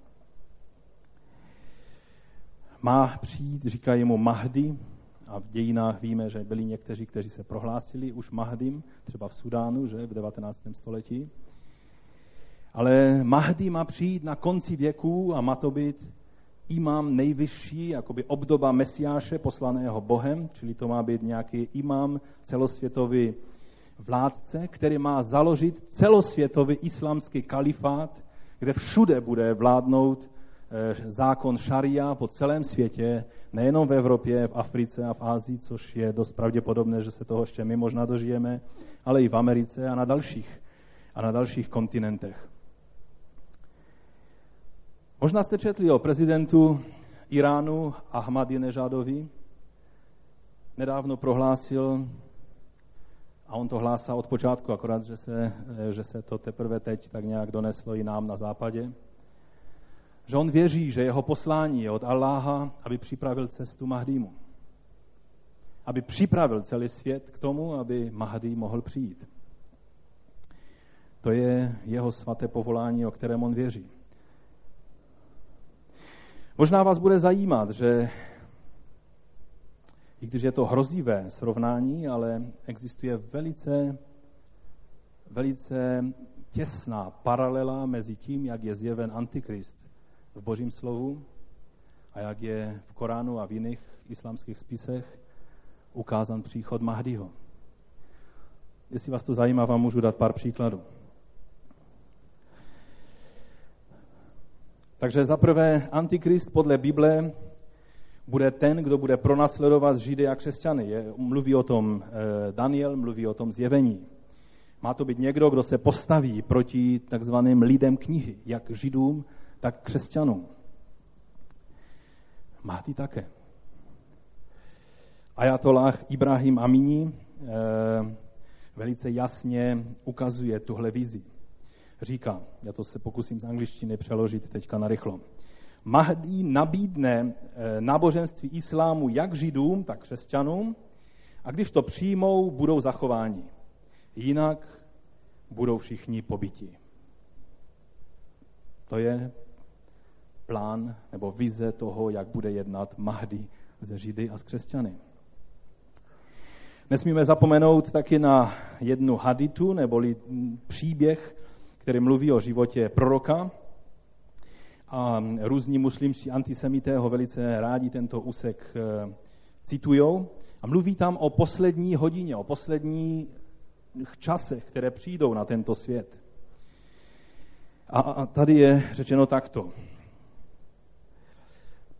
Má přijít, říkají mu Mahdi, a v dějinách víme, že byli někteří, kteří se prohlásili už Mahdim, třeba v Sudánu, že v 19. století. Ale Mahdi má přijít na konci věků a má to být imám nejvyšší, jakoby obdoba Mesiáše poslaného Bohem, čili to má být nějaký imám celosvětový vládce, který má založit celosvětový islámský kalifát, kde všude bude vládnout eh, zákon šaria po celém světě, nejenom v Evropě, v Africe a v Ázii, což je dost pravděpodobné, že se toho ještě my možná dožijeme, ale i v Americe a na dalších, a na dalších kontinentech. Možná jste četli o prezidentu Iránu Ahmadinežadovi. Nedávno prohlásil, a on to hlásá od počátku, akorát, že se, že se to teprve teď tak nějak doneslo i nám na západě, že on věří, že jeho poslání je od Alláha, aby připravil cestu Mahdímu. Aby připravil celý svět k tomu, aby Mahdi mohl přijít. To je jeho svaté povolání, o kterém on věří. Možná vás bude zajímat, že i když je to hrozivé srovnání, ale existuje velice, velice těsná paralela mezi tím, jak je zjeven Antikrist v Božím slovu a jak je v Koránu a v jiných islámských spisech ukázán příchod Mahdiho. Jestli vás to zajímá, vám můžu dát pár příkladů. Takže za prvé, Antikrist podle Bible bude ten, kdo bude pronásledovat Židy a křesťany. Je, mluví o tom eh, Daniel, mluví o tom zjevení. Má to být někdo, kdo se postaví proti takzvaným lidem knihy, jak Židům, tak křesťanům. Má ty také. Ajatollah Ibrahim Amini eh, velice jasně ukazuje tuhle vizi říká, já to se pokusím z angličtiny přeložit teďka na rychlo. Mahdi nabídne eh, náboženství islámu jak židům, tak křesťanům a když to přijmou, budou zachováni. Jinak budou všichni pobyti. To je plán nebo vize toho, jak bude jednat Mahdi ze Židy a z křesťany. Nesmíme zapomenout taky na jednu haditu, neboli příběh který mluví o životě proroka. A různí muslimští antisemité ho velice rádi tento úsek eh, citujou. A mluví tam o poslední hodině, o posledních časech, které přijdou na tento svět. A, a tady je řečeno takto.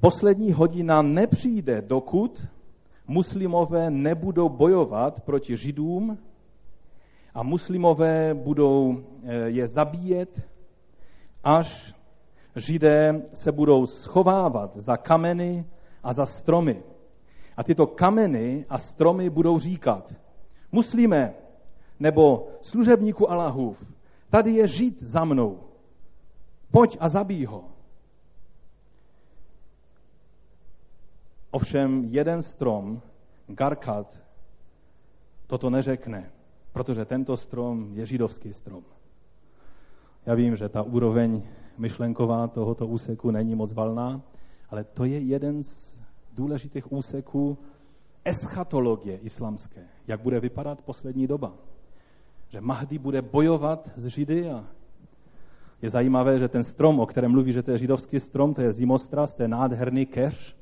Poslední hodina nepřijde, dokud muslimové nebudou bojovat proti židům a muslimové budou eh, je zabíjet, až židé se budou schovávat za kameny a za stromy. A tyto kameny a stromy budou říkat, muslíme nebo služebníku Allahův, tady je žid za mnou, pojď a zabij ho. Ovšem jeden strom, Garkat, toto neřekne, protože tento strom je židovský strom. Já vím, že ta úroveň myšlenková tohoto úseku není moc valná, ale to je jeden z důležitých úseků eschatologie islamské, jak bude vypadat poslední doba. Že Mahdi bude bojovat s Židy a je zajímavé, že ten strom, o kterém mluví, že to je židovský strom, to je zimostras, to je nádherný keš,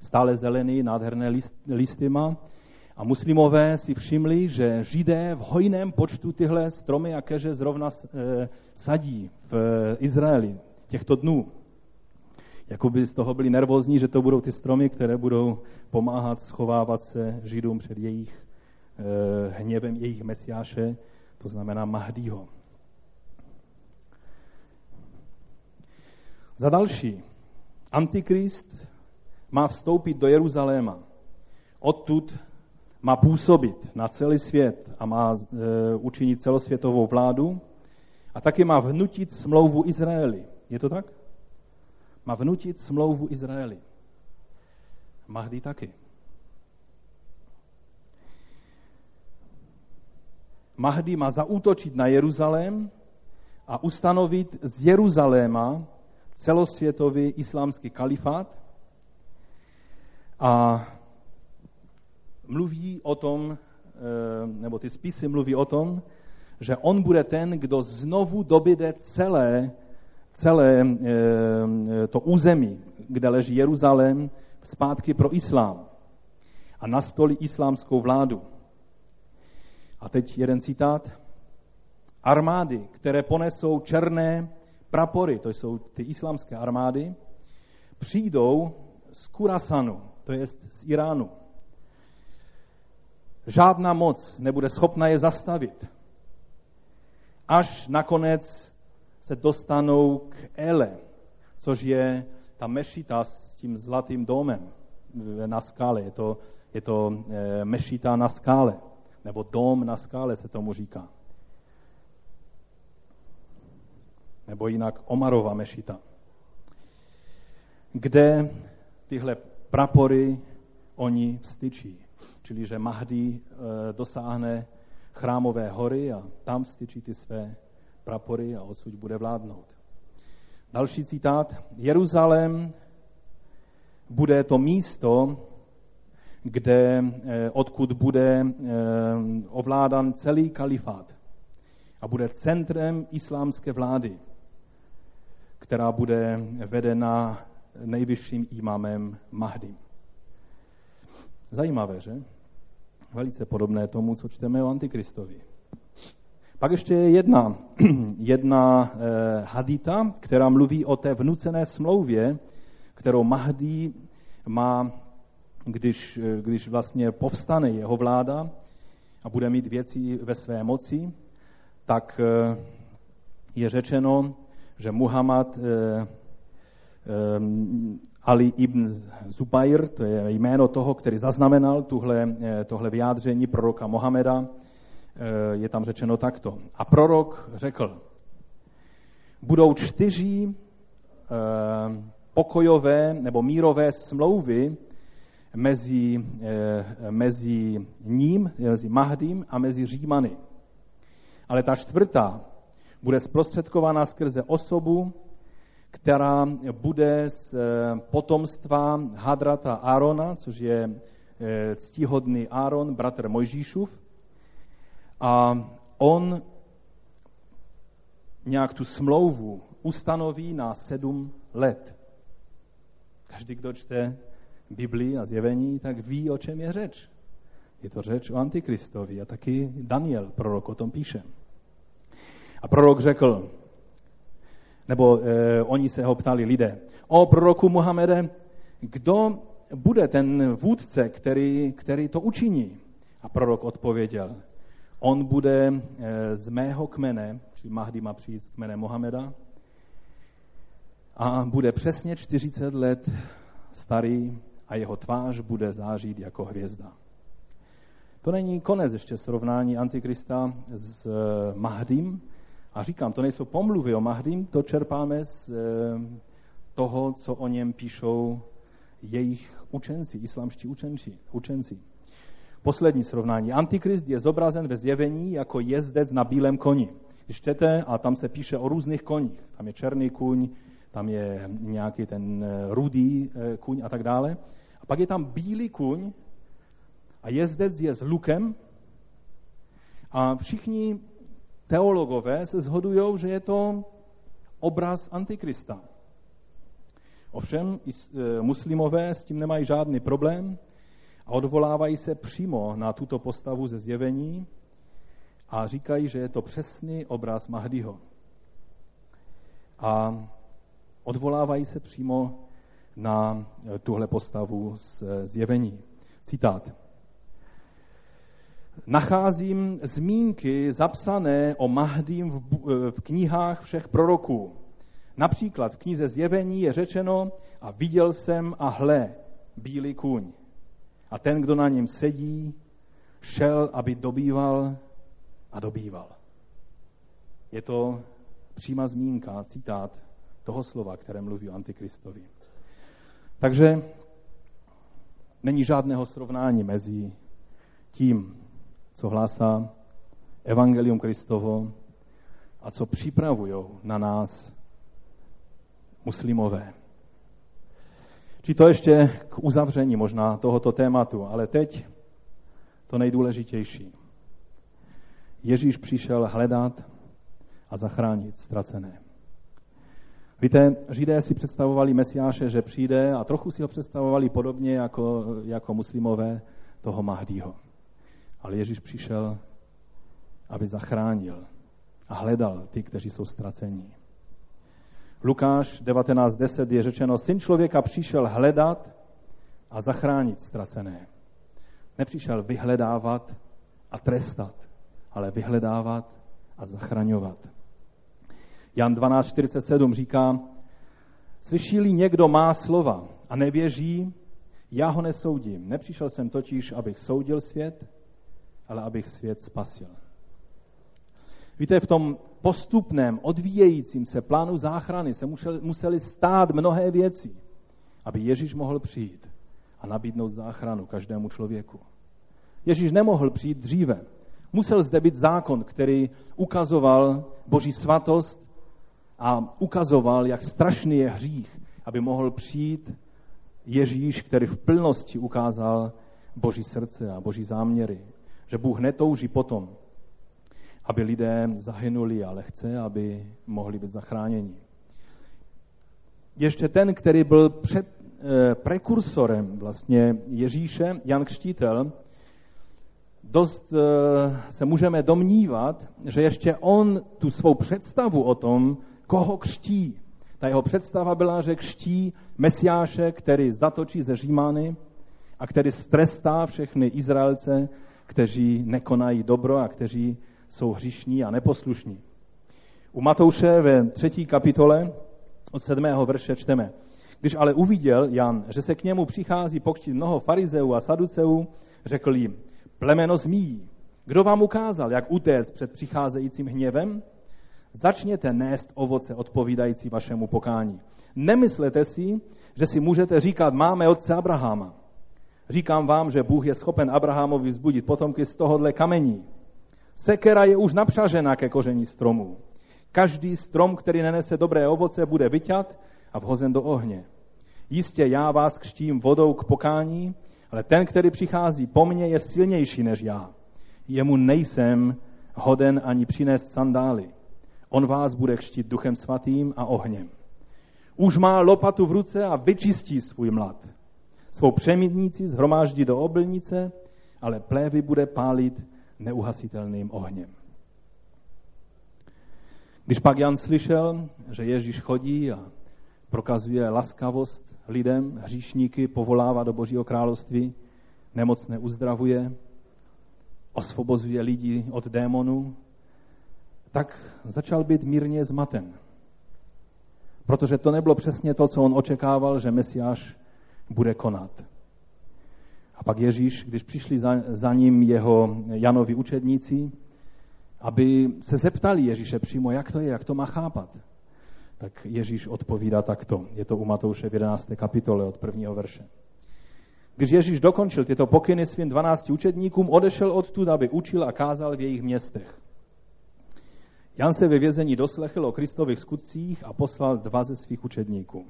stále zelený, nádherné list, listy má. A muslimové si všimli, že židé v hojném počtu tyhle stromy a keže zrovna e, sadí v e, Izraeli těchto dnů. Jakoby z toho byli nervózní, že to budou ty stromy, které budou pomáhat schovávat se židům před jejich e, hněvem jejich mesiáše, to znamená Mahdího. Za další, Antikrist má vstoupit do Jeruzaléma. Odtud má působit na celý svět a má e, učinit celosvětovou vládu a taky má vnutit smlouvu Izraeli. Je to tak? Má vnutit smlouvu Izraeli. Mahdi taky. Mahdi má zaútočit na Jeruzalém a ustanovit z Jeruzaléma celosvětový islámský kalifát a mluví o tom, eh, nebo ty spisy mluví o tom, že on bude ten, kdo znovu dobyde celé, celé eh, to území, kde leží Jeruzalém, zpátky pro islám a nastolí islámskou vládu. A teď jeden citát. Armády, které ponesou černé prapory, to jsou ty islámské armády, přijdou z Kurasanu, to je z Iránu. Žádná moc nebude schopna je zastavit. Až nakonec se dostanou k Ele, což je ta mešita s tím zlatým domem na skále. Je to, je to e, mešita na skále, nebo dom na skále se tomu říká. Nebo jinak Omarova mešita. Kde tyhle prapory oni vstyčí. Čili, že Mahdi e, dosáhne chrámové hory a tam styčí ty své prapory a odsud bude vládnout. Další citát. Jeruzalém bude to místo, kde, e, odkud bude e, ovládan celý kalifát a bude centrem islámské vlády, která bude vedena nejvyšším imamem Mahdi. Zajímavé, že? Velice podobné tomu, co čteme o Antikristovi. Pak ještě je jedna, jedna eh, hadita, která mluví o té vnucené smlouvě, kterou Mahdi má, když, eh, když vlastně povstane jeho vláda a bude mít věci ve své moci, tak eh, je řečeno, že Muhammad Ali ibn Zubair, to je jméno toho, který zaznamenal tuhle, eh, tohle vyjádření proroka Mohameda, eh, je tam řečeno takto. A prorok řekl, budou čtyři eh, pokojové nebo mírové smlouvy mezi, mezi ním, mezi Mahdim a mezi Římany. Ale ta čtvrtá bude zprostředkována skrze osobu, která bude z eh, potomstva Hadrata Árona, což je eh, ctihodný Áron, bratr Mojžíšův. A on nějak tu smlouvu ustanoví na sedm let. Každý, kdo čte Biblii a zjevení, tak ví, o čem je řeč. Je to řeč o Antikristovi a taky Daniel, prorok, o tom píše. A prorok řekl, nebo eh, oni se ho ptali lidé, o proroku Muhammede, kdo bude ten vůdce, který, který to učiní? A prorok odpověděl, on bude eh, z mého kmene, čili Mahdi má přijít z kmene Mohameda, a bude přesně 40 let starý a jeho tvář bude zářit jako hvězda. To není konec ještě srovnání Antikrista s eh, Mahdim. A říkám, to nejsou pomluvy o Mahdim, to čerpáme z eh, toho, co o něm píšou jejich učenci, islamští učenci. učenci. Poslední srovnání. Antikrist je zobrazen ve zjevení jako jezdec na bílém koni. Když čtete, a tam se píše o různých koních, tam je černý kuň, tam je nějaký ten eh, rudý kuň a tak dále. A pak je tam bílý kuň, a jezdec je s lukem a všichni teologové se shodují, že je to obraz Antikrista. Ovšem, i e, muslimové s tím nemají žádný problém a odvolávají se přímo na tuto postavu ze zjevení a říkají, že je to přesný obraz Mahdiho. A odvolávají se přímo na e, tuhle postavu z zjevení. Citát nacházím zmínky zapsané o Mahdím v, v knihách všech proroků. Například v knize Zjevení je řečeno a viděl jsem a hle, bílý kůň. A ten, kdo na něm sedí, šel, aby dobýval a dobýval. Je to přímá zmínka, citát toho slova, které mluví o Antikristovi. Takže není žádného srovnání mezi tím, co hlásá Evangelium Kristovo a co připravují na nás muslimové. Či to ještě k uzavření možná tohoto tématu, ale teď to nejdůležitější. Ježíš přišel hledat a zachránit ztracené. Víte, Židé si představovali Mesiáše, že přijde a trochu si ho představovali podobně jako, jako muslimové toho Mahdího. Ale Ježíš přišel, aby zachránil a hledal ty, kteří jsou ztracení. Lukáš 19.10 je řečeno, syn člověka přišel hledat a zachránit ztracené. Nepřišel vyhledávat a trestat, ale vyhledávat a zachraňovat. Jan 12.47 říká, slyší-li někdo má slova a nevěří, já ho nesoudím. Nepřišel jsem totiž, abych soudil svět, ale abych svět spasil. Víte, v tom postupném, odvíjejícím se plánu záchrany se museli stát mnohé věci, aby Ježíš mohl přijít a nabídnout záchranu každému člověku. Ježíš nemohl přijít dříve. Musel zde být zákon, který ukazoval Boží svatost a ukazoval, jak strašný je hřích, aby mohl přijít Ježíš, který v plnosti ukázal Boží srdce a Boží záměry že Bůh netouží potom, aby lidé zahynuli, ale chce, aby mohli být zachráněni. Ještě ten, který byl před eh, prekursorem vlastně Ježíše, Jan Kštítel, dost eh, se můžeme domnívat, že ještě on tu svou představu o tom, koho křtí. Ta jeho představa byla, že křtí Mesiáše, který zatočí ze Římany a který strestá všechny Izraelce kteří nekonají dobro a kteří jsou hříšní a neposlušní. U Matouše ve třetí kapitole od sedmého verše čteme. Když ale uviděl Jan, že se k němu přichází pokřtit mnoho farizeů a saduceů, řekl jim, plemeno zmíjí, kdo vám ukázal, jak utéct před přicházejícím hněvem? Začněte nést ovoce odpovídající vašemu pokání. Nemyslete si, že si můžete říkat, máme otce Abraháma. Říkám vám, že Bůh je schopen Abrahamovi vzbudit potomky z tohohle kamení. Sekera je už napřažena ke koření stromu. Každý strom, který nenese dobré ovoce, bude vyťat a vhozen do ohně. Jistě já vás křtím vodou k pokání, ale ten, který přichází po mně, je silnější než já. Jemu nejsem hoden ani přinést sandály. On vás bude kštit duchem svatým a ohněm. Už má lopatu v ruce a vyčistí svůj mlad. Svou přemítníci zhromáždí do obilnice, ale plévy bude pálit neuhasitelným ohněm. Když pak Jan slyšel, že Ježíš chodí a prokazuje laskavost lidem, hříšníky povolává do Božího království, nemocné uzdravuje, osvobozuje lidi od démonů, tak začal být mírně zmaten. Protože to nebylo přesně to, co on očekával, že Mesiáš bude konat. A pak Ježíš, když přišli za, za ním jeho Janovi učedníci, aby se zeptali Ježíše přímo, jak to je, jak to má chápat, tak Ježíš odpovídá takto. Je to u Matouše v 11. kapitole od prvního verše. Když Ježíš dokončil tyto pokyny svým 12 učedníkům, odešel odtud, aby učil a kázal v jejich městech. Jan se ve vězení doslechl o Kristových skutcích a poslal dva ze svých učedníků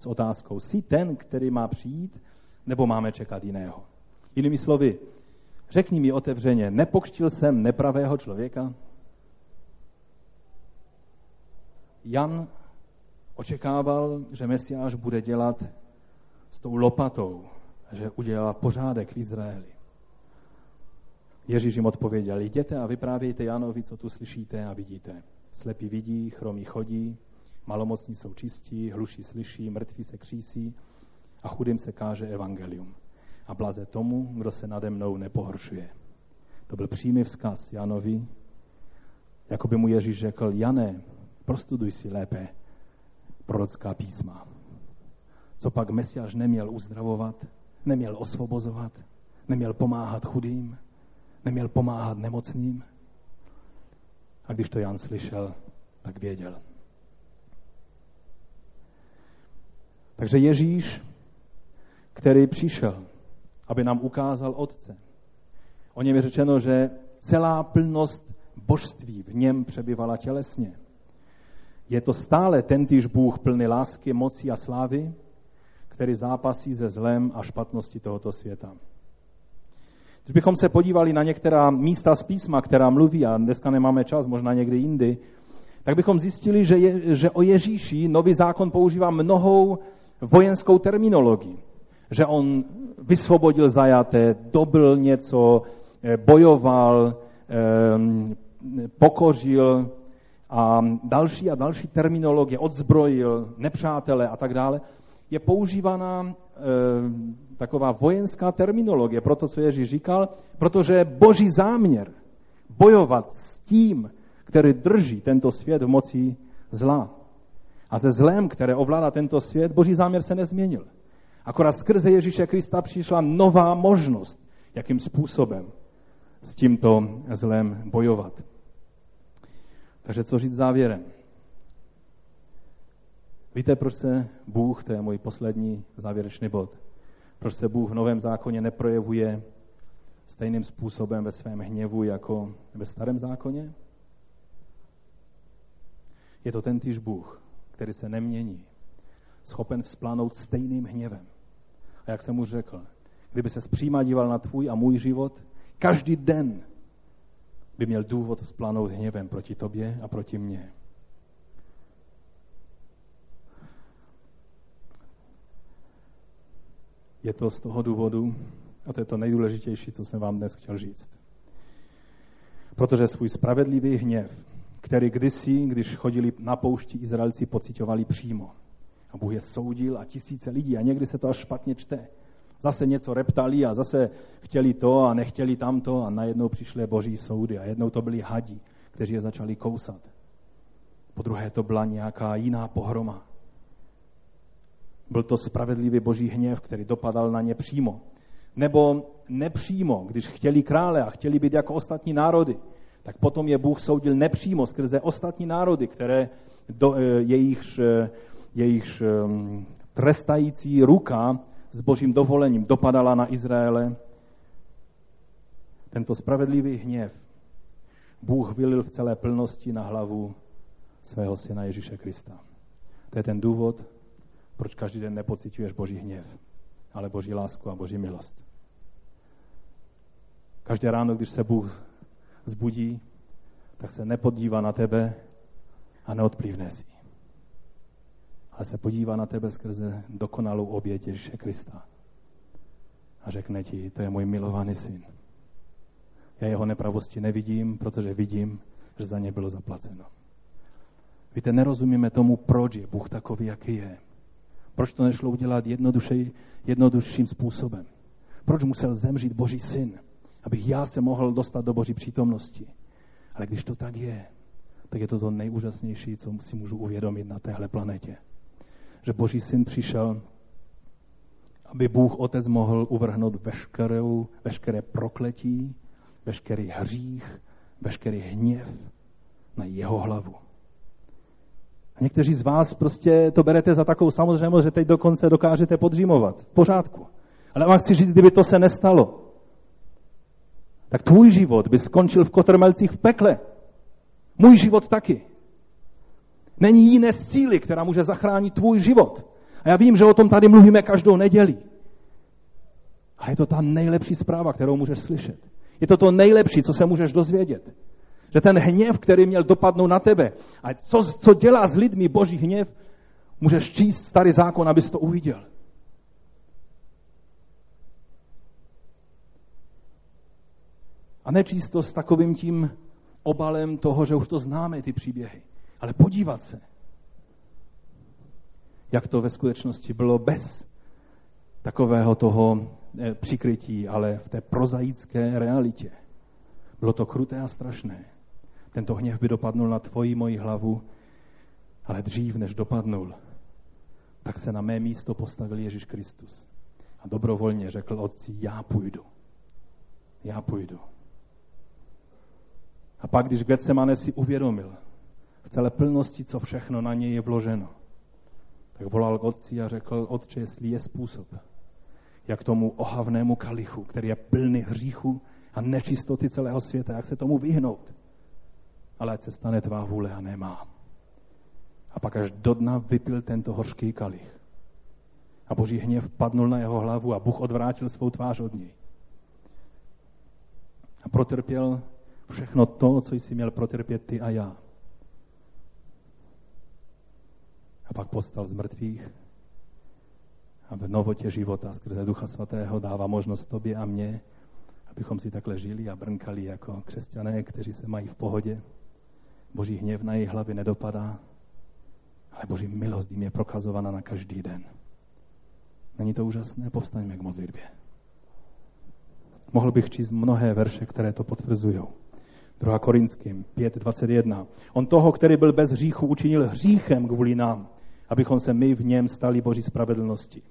s otázkou, jsi ten, který má přijít, nebo máme čekat jiného? Jinými slovy, řekni mi otevřeně, nepokštil jsem nepravého člověka? Jan očekával, že Mesiáš bude dělat s tou lopatou, že udělá pořádek v Izraeli. Ježíš jim odpověděl, jděte a vyprávějte Janovi, co tu slyšíte a vidíte. Slepí vidí, chromí chodí, malomocní jsou čistí, hluší slyší, mrtví se křísí a chudým se káže evangelium. A blaze tomu, kdo se nade mnou nepohoršuje. To byl přímý vzkaz Janovi, jako by mu Ježíš řekl, Jane, prostuduj si lépe prorocká písma. Co pak Mesiáš neměl uzdravovat, neměl osvobozovat, neměl pomáhat chudým, neměl pomáhat nemocným. A když to Jan slyšel, tak věděl. Takže Ježíš, který přišel, aby nám ukázal Otce. O něm je řečeno, že celá plnost božství v něm přebyvala tělesně. Je to stále tentýž Bůh plný lásky, moci a slávy, který zápasí ze zlem a špatnosti tohoto světa. Když bychom se podívali na některá místa z písma, která mluví, a dneska nemáme čas, možná někdy jindy, tak bychom zjistili, že, je, že o Ježíši nový zákon používá mnohou vojenskou terminologii. Že on vysvobodil zajaté, dobil něco, eh, bojoval, ehm, pokořil a další a další terminologie, odzbrojil nepřátele a tak dále, je používaná e, taková vojenská terminologie pro to, co Ježíš říkal, protože boží záměr bojovat s tím, který drží tento svět v moci zla. A ze zlem, které ovládá tento svět, boží záměr se nezměnil. Akorát skrze Ježíše Krista přišla nová možnost, jakým způsobem s tímto zlem bojovat. Takže co říct závěrem? Víte, proč se Bůh, to je můj poslední závěrečný bod, proč se Bůh v Novém zákoně neprojevuje stejným způsobem ve svém hněvu jako ve Starém zákoně? Je to ten týž Bůh, který se nemění, schopen vzplánout stejným hněvem. A jak jsem už řekl, kdyby se zpříma díval na tvůj a můj život, každý den by měl důvod vzplánout hněvem proti tobě a proti mně. Je to z toho důvodu, a to je to nejdůležitější, co jsem vám dnes chtěl říct. Protože svůj spravedlivý hněv, který kdysi, když chodili na poušti, Izraelci pocitovali přímo. A Bůh je soudil a tisíce lidí a někdy se to až špatně čte. Zase něco reptali a zase chtěli to a nechtěli tamto a najednou přišly boží soudy a jednou to byli hadi, kteří je začali kousat. Po druhé to byla nějaká jiná pohroma. Byl to spravedlivý boží hněv, který dopadal na ně přímo. Nebo nepřímo, když chtěli krále a chtěli být jako ostatní národy, tak potom je Bůh soudil nepřímo skrze ostatní národy, které do, eh, jejichž, eh, jejichž ehm, trestající ruka s božím dovolením dopadala na Izraele. Tento spravedlivý hněv Bůh vylil v celé plnosti na hlavu svého syna Ježíše Krista. To je ten důvod, proč každý den nepocituješ Boží hněv, ale Boží lásku a Boží milost. Každé ráno, když se Bůh zbudí, tak se nepodívá na tebe a neodplivne si. Ale se podívá na tebe skrze dokonalou oběť Ježíše Krista. A řekne ti, to je můj milovaný syn. Já jeho nepravosti nevidím, protože vidím, že za ně bylo zaplaceno. Víte, nerozumíme tomu, proč je Bůh takový, jaký je. Proč to nešlo udělat jednodušším způsobem. Proč musel zemřít Boží syn, abych já se mohl dostat do Boží přítomnosti. Ale když to tak je, tak je to to nejúžasnější, co si můžu uvědomit na téhle planetě. Že Boží syn přišel, aby Bůh Otec mohl uvrhnout veškerou, veškeré prokletí, veškerý hřích, veškerý hněv na jeho hlavu. A někteří z vás prostě to berete za takovou samozřejmost, že teď dokonce dokážete podřímovat. V pořádku. Ale vám chci říct, kdyby to se nestalo, tak tvůj život by skončil v kotrmelcích v pekle. Můj život taky. Není jiné síly, která může zachránit tvůj život. A já vím, že o tom tady mluvíme každou neděli. A je to ta nejlepší zpráva, kterou můžeš slyšet. Je to to nejlepší, co se můžeš dozvědět. Že ten hněv, který měl dopadnout na tebe, a co, co dělá s lidmi boží hněv, můžeš číst starý zákon, abys to uviděl. A nečíst to s takovým tím obalem toho, že už to známe, ty příběhy. Ale podívat se, jak to ve skutečnosti bylo bez takového toho eh, přikrytí, ale v té prozaické realitě. Bylo to kruté a strašné. Tento hněv by dopadnul na tvoji moji hlavu, ale dřív, než dopadnul, tak se na mé místo postavil Ježíš Kristus. A dobrovolně řekl otci, já půjdu. Já půjdu. A pak, když Getsemane si uvědomil v celé plnosti, co všechno na něj je vloženo, tak volal k otci a řekl, otče, jestli je způsob, jak tomu ohavnému kalichu, který je plný hříchu a nečistoty celého světa, jak se tomu vyhnout. Ale ať se stane tvá vůle a nemá. A pak až do dna vypil tento hořký kalich. A boží hněv padnul na jeho hlavu a Bůh odvrátil svou tvář od něj. A protrpěl všechno to, co jsi měl protrpět ty a já. A pak postal z mrtvých a v novotě života skrze Ducha Svatého dává možnost tobě a mně, abychom si takhle žili a brnkali jako křesťané, kteří se mají v pohodě. Boží hněv na jejich hlavy nedopadá, ale Boží milost jim je prokazována na každý den. Není to úžasné? Povstaňme k modlitbě. Mohl bych číst mnohé verše, které to potvrzují. 2. Korinským 5.21. On toho, který byl bez hříchu, učinil hříchem kvůli nám, abychom se my v něm stali Boží spravedlnosti.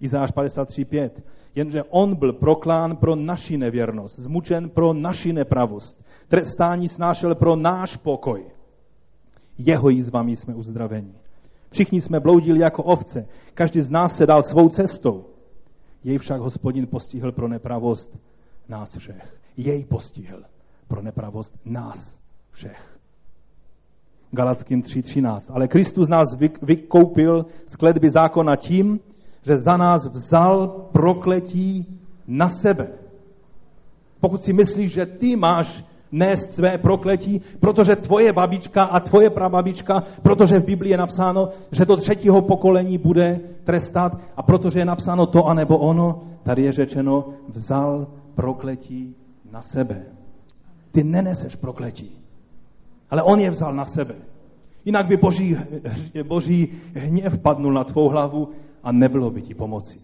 Izáš 53.5. Jenže on byl proklán pro naši nevěrnost, zmučen pro naši nepravost, trestání snášel pro náš pokoj. Jeho jízvami jsme uzdraveni. Všichni jsme bloudili jako ovce, každý z nás se dal svou cestou. Jej však hospodin postihl pro nepravost nás všech. Jej postihl pro nepravost nás všech. Galackým 3.13. Ale Kristus nás vykoupil z kledby zákona tím, že za nás vzal prokletí na sebe. Pokud si myslíš, že ty máš nést své prokletí, protože tvoje babička a tvoje prababička, protože v Biblii je napsáno, že do třetího pokolení bude trestat a protože je napsáno to anebo ono, tady je řečeno, vzal prokletí na sebe. Ty neneseš prokletí. Ale on je vzal na sebe. Jinak by boží, boží hněv padnul na tvou hlavu a nebylo by ti pomoci.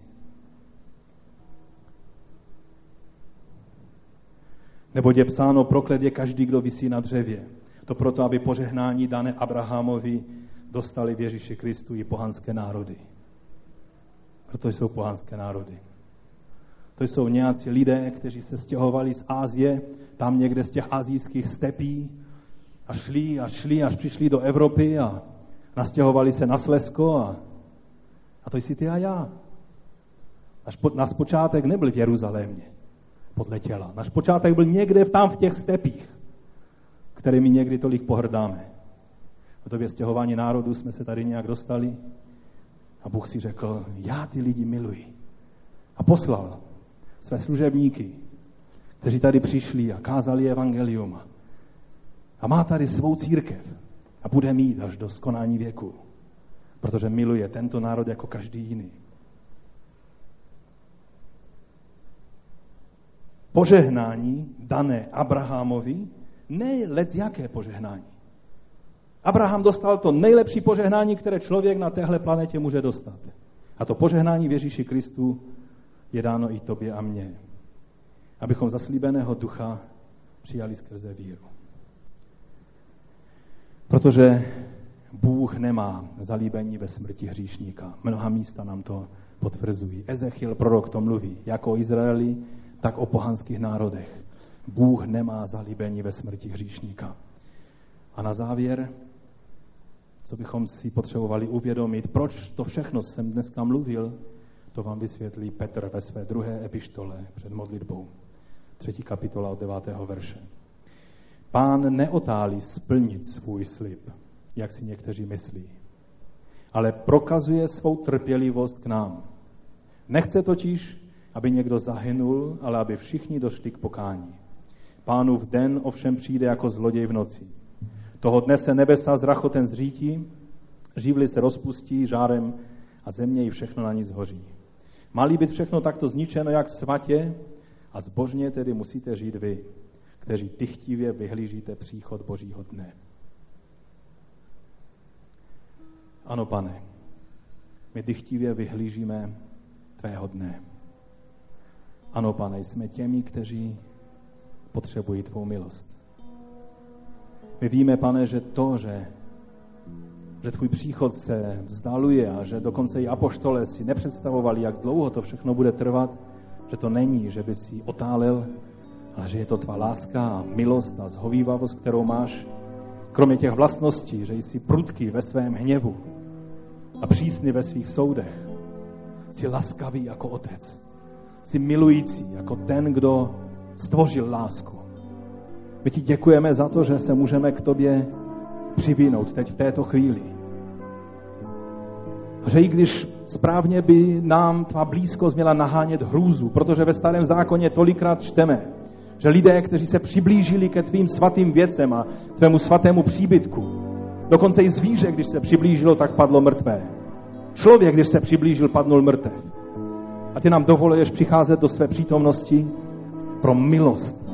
Nebo je psáno, proklet je každý, kdo vysí na dřevě. To proto, aby požehnání dané Abrahamovi dostali v Ježíši Kristu i pohanské národy. Proto jsou pohanské národy. To jsou nějací lidé, kteří se stěhovali z Ázie, tam někde z těch azijských stepí a šli a šli, až přišli do Evropy a nastěhovali se na Slesko a, a to jsi ty a já. Náš, po, náš počátek nebyl v Jeruzalémě podle těla. Náš počátek byl někde tam v těch stepích, kterými někdy tolik pohrdáme. V době stěhování národů jsme se tady nějak dostali a Bůh si řekl, já ty lidi miluji. A poslal své služebníky, kteří tady přišli a kázali evangelium. A má tady svou církev. A bude mít až do skonání věku. Protože miluje tento národ jako každý jiný. Požehnání dané Abrahamovi, ne lec jaké požehnání. Abraham dostal to nejlepší požehnání, které člověk na téhle planetě může dostat. A to požehnání v Ježíši Kristu je dáno i tobě a mně. Abychom zaslíbeného ducha přijali skrze víru. Protože Bůh nemá zalíbení ve smrti hříšníka. Mnoha místa nám to potvrzují. Ezechiel prorok to mluví, jako o Izraeli, tak o pohanských národech. Bůh nemá zalíbení ve smrti hříšníka. A na závěr, co bychom si potřebovali uvědomit, proč to všechno jsem dneska mluvil, to vám vysvětlí Petr ve své druhé epištole před modlitbou. Třetí kapitola od devátého verše. Pán neotálí splnit svůj slib, jak si někteří myslí, ale prokazuje svou trpělivost k nám. Nechce totiž, aby někdo zahynul, ale aby všichni došli k pokání. Pánův den ovšem přijde jako zloděj v noci. Toho dne se nebesa z rachoten zřítí, živly se rozpustí žárem a země i všechno na ní zhoří. Má být všechno takto zničeno jak svatě a zbožně tedy musíte žít vy, kteří tychtivě vyhlížíte příchod Božího dne. Ano, pane, my dychtivě vyhlížíme tvého dne. Ano, pane, jsme těmi, kteří potřebují tvou milost. My víme, pane, že to, že, že tvůj příchod se vzdaluje a že dokonce i apoštole si nepředstavovali, jak dlouho to všechno bude trvat, že to není, že by si otálel, ale že je to tvá láska a milost a zhovývavost, kterou máš, kromě těch vlastností, že jsi prudký ve svém hněvu a přísný ve svých soudech. Jsi laskavý jako otec. Jsi milující jako ten, kdo stvořil lásku. My ti děkujeme za to, že se můžeme k tobě přivinout teď v této chvíli. Že i když správně by nám tvá blízkost měla nahánět hrůzu, protože ve starém zákoně tolikrát čteme, že lidé, kteří se přiblížili ke tvým svatým věcem a tvému svatému příbytku, dokonce i zvíře, když se přiblížilo, tak padlo mrtvé. Člověk, když se přiblížil, padnul mrtev. A ty nám dovoluješ přicházet do své přítomnosti pro milost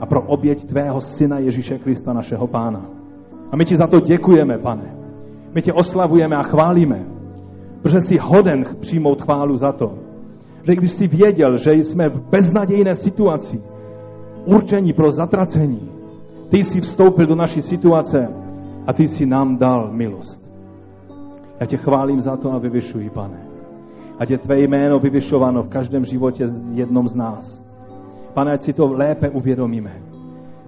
a pro oběť tvého syna Ježíše Krista, našeho pána. A my ti za to děkujeme, pane. My tě oslavujeme a chválíme, protože jsi hoden přijmout chválu za to, že když jsi věděl, že jsme v beznadějné situaci, určení pro zatracení, ty jsi vstoupil do naší situace a ty jsi nám dal milost. Já tě chválím za to a vyvyšuji, pane. Ať je tvé jméno vyvyšováno v každém životě jednom z nás. Pane, ať si to lépe uvědomíme.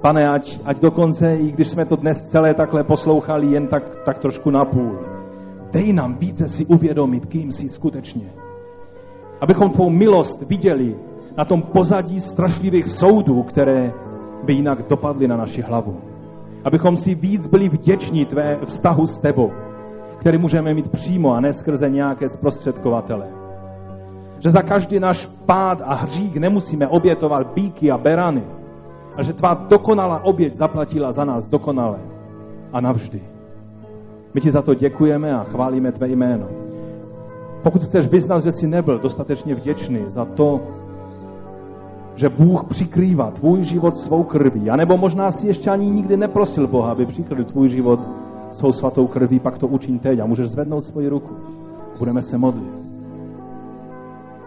Pane, ať, ať dokonce, i když jsme to dnes celé takhle poslouchali, jen tak, tak trošku napůl, dej nám více si uvědomit, kým jsi skutečně. Abychom tvou milost viděli na tom pozadí strašlivých soudů, které by jinak dopadly na naši hlavu. Abychom si víc byli vděční tvé vztahu s tebou, který můžeme mít přímo a ne skrze nějaké zprostředkovatele. Že za každý náš pád a hřích nemusíme obětovat bíky a berany, a že tvá dokonalá oběť zaplatila za nás dokonale a navždy. My ti za to děkujeme a chválíme tvé jméno. Pokud chceš vyznat, že jsi nebyl dostatečně vděčný za to, že Bůh přikrývá tvůj život svou krví, anebo možná si ještě ani nikdy neprosil Boha, aby přikryl tvůj život svou svatou krví, pak to učin teď a můžeš zvednout svoji ruku. Budeme se modlit.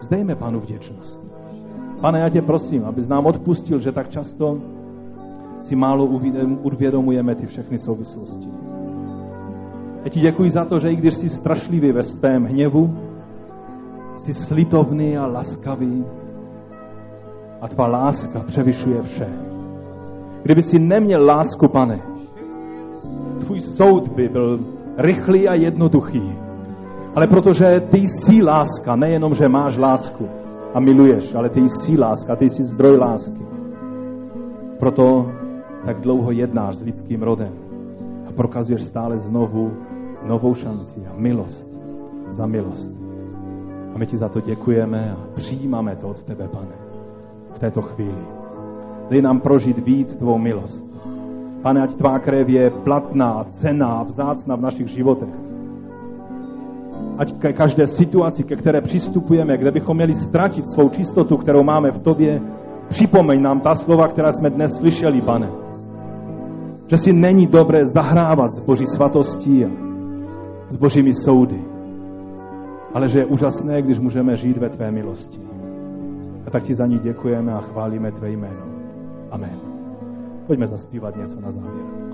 Vzdejme Pánu vděčnost. Pane, já tě prosím, abys nám odpustil, že tak často si málo uvědomujeme ty všechny souvislosti. Já ti děkuji za to, že i když jsi strašlivý ve svém hněvu, jsi slitovný a laskavý a tvá láska převyšuje vše. Kdyby si neměl lásku, pane, tvůj soud by byl rychlý a jednoduchý. Ale protože ty jsi láska, nejenom, že máš lásku a miluješ, ale ty jsi láska, ty jsi zdroj lásky. Proto tak dlouho jednáš s lidským rodem a prokazuješ stále znovu novou šanci a milost za milost. A my ti za to děkujeme a přijímáme to od tebe, pane, v této chvíli. Dej nám prožít víc tvou milost Pane, ať tvá krev je platná, cená, vzácná v našich životech. Ať ke každé situaci, ke které přistupujeme, kde bychom měli ztratit svou čistotu, kterou máme v tobě, připomeň nám ta slova, která jsme dnes slyšeli, pane. Že si není dobré zahrávat s Boží svatostí a s Božími soudy, ale že je úžasné, když můžeme žít ve tvé milosti. A tak ti za ní děkujeme a chválíme tvé jméno. Amen. Pojďme zaspívat něco na závěr.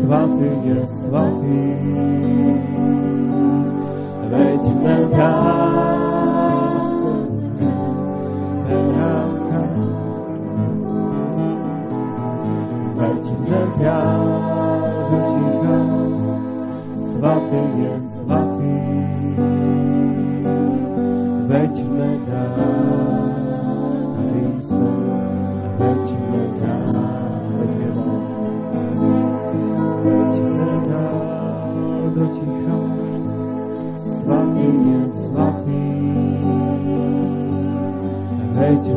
Svatý je svatý. Veď hned dál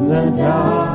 Veď hned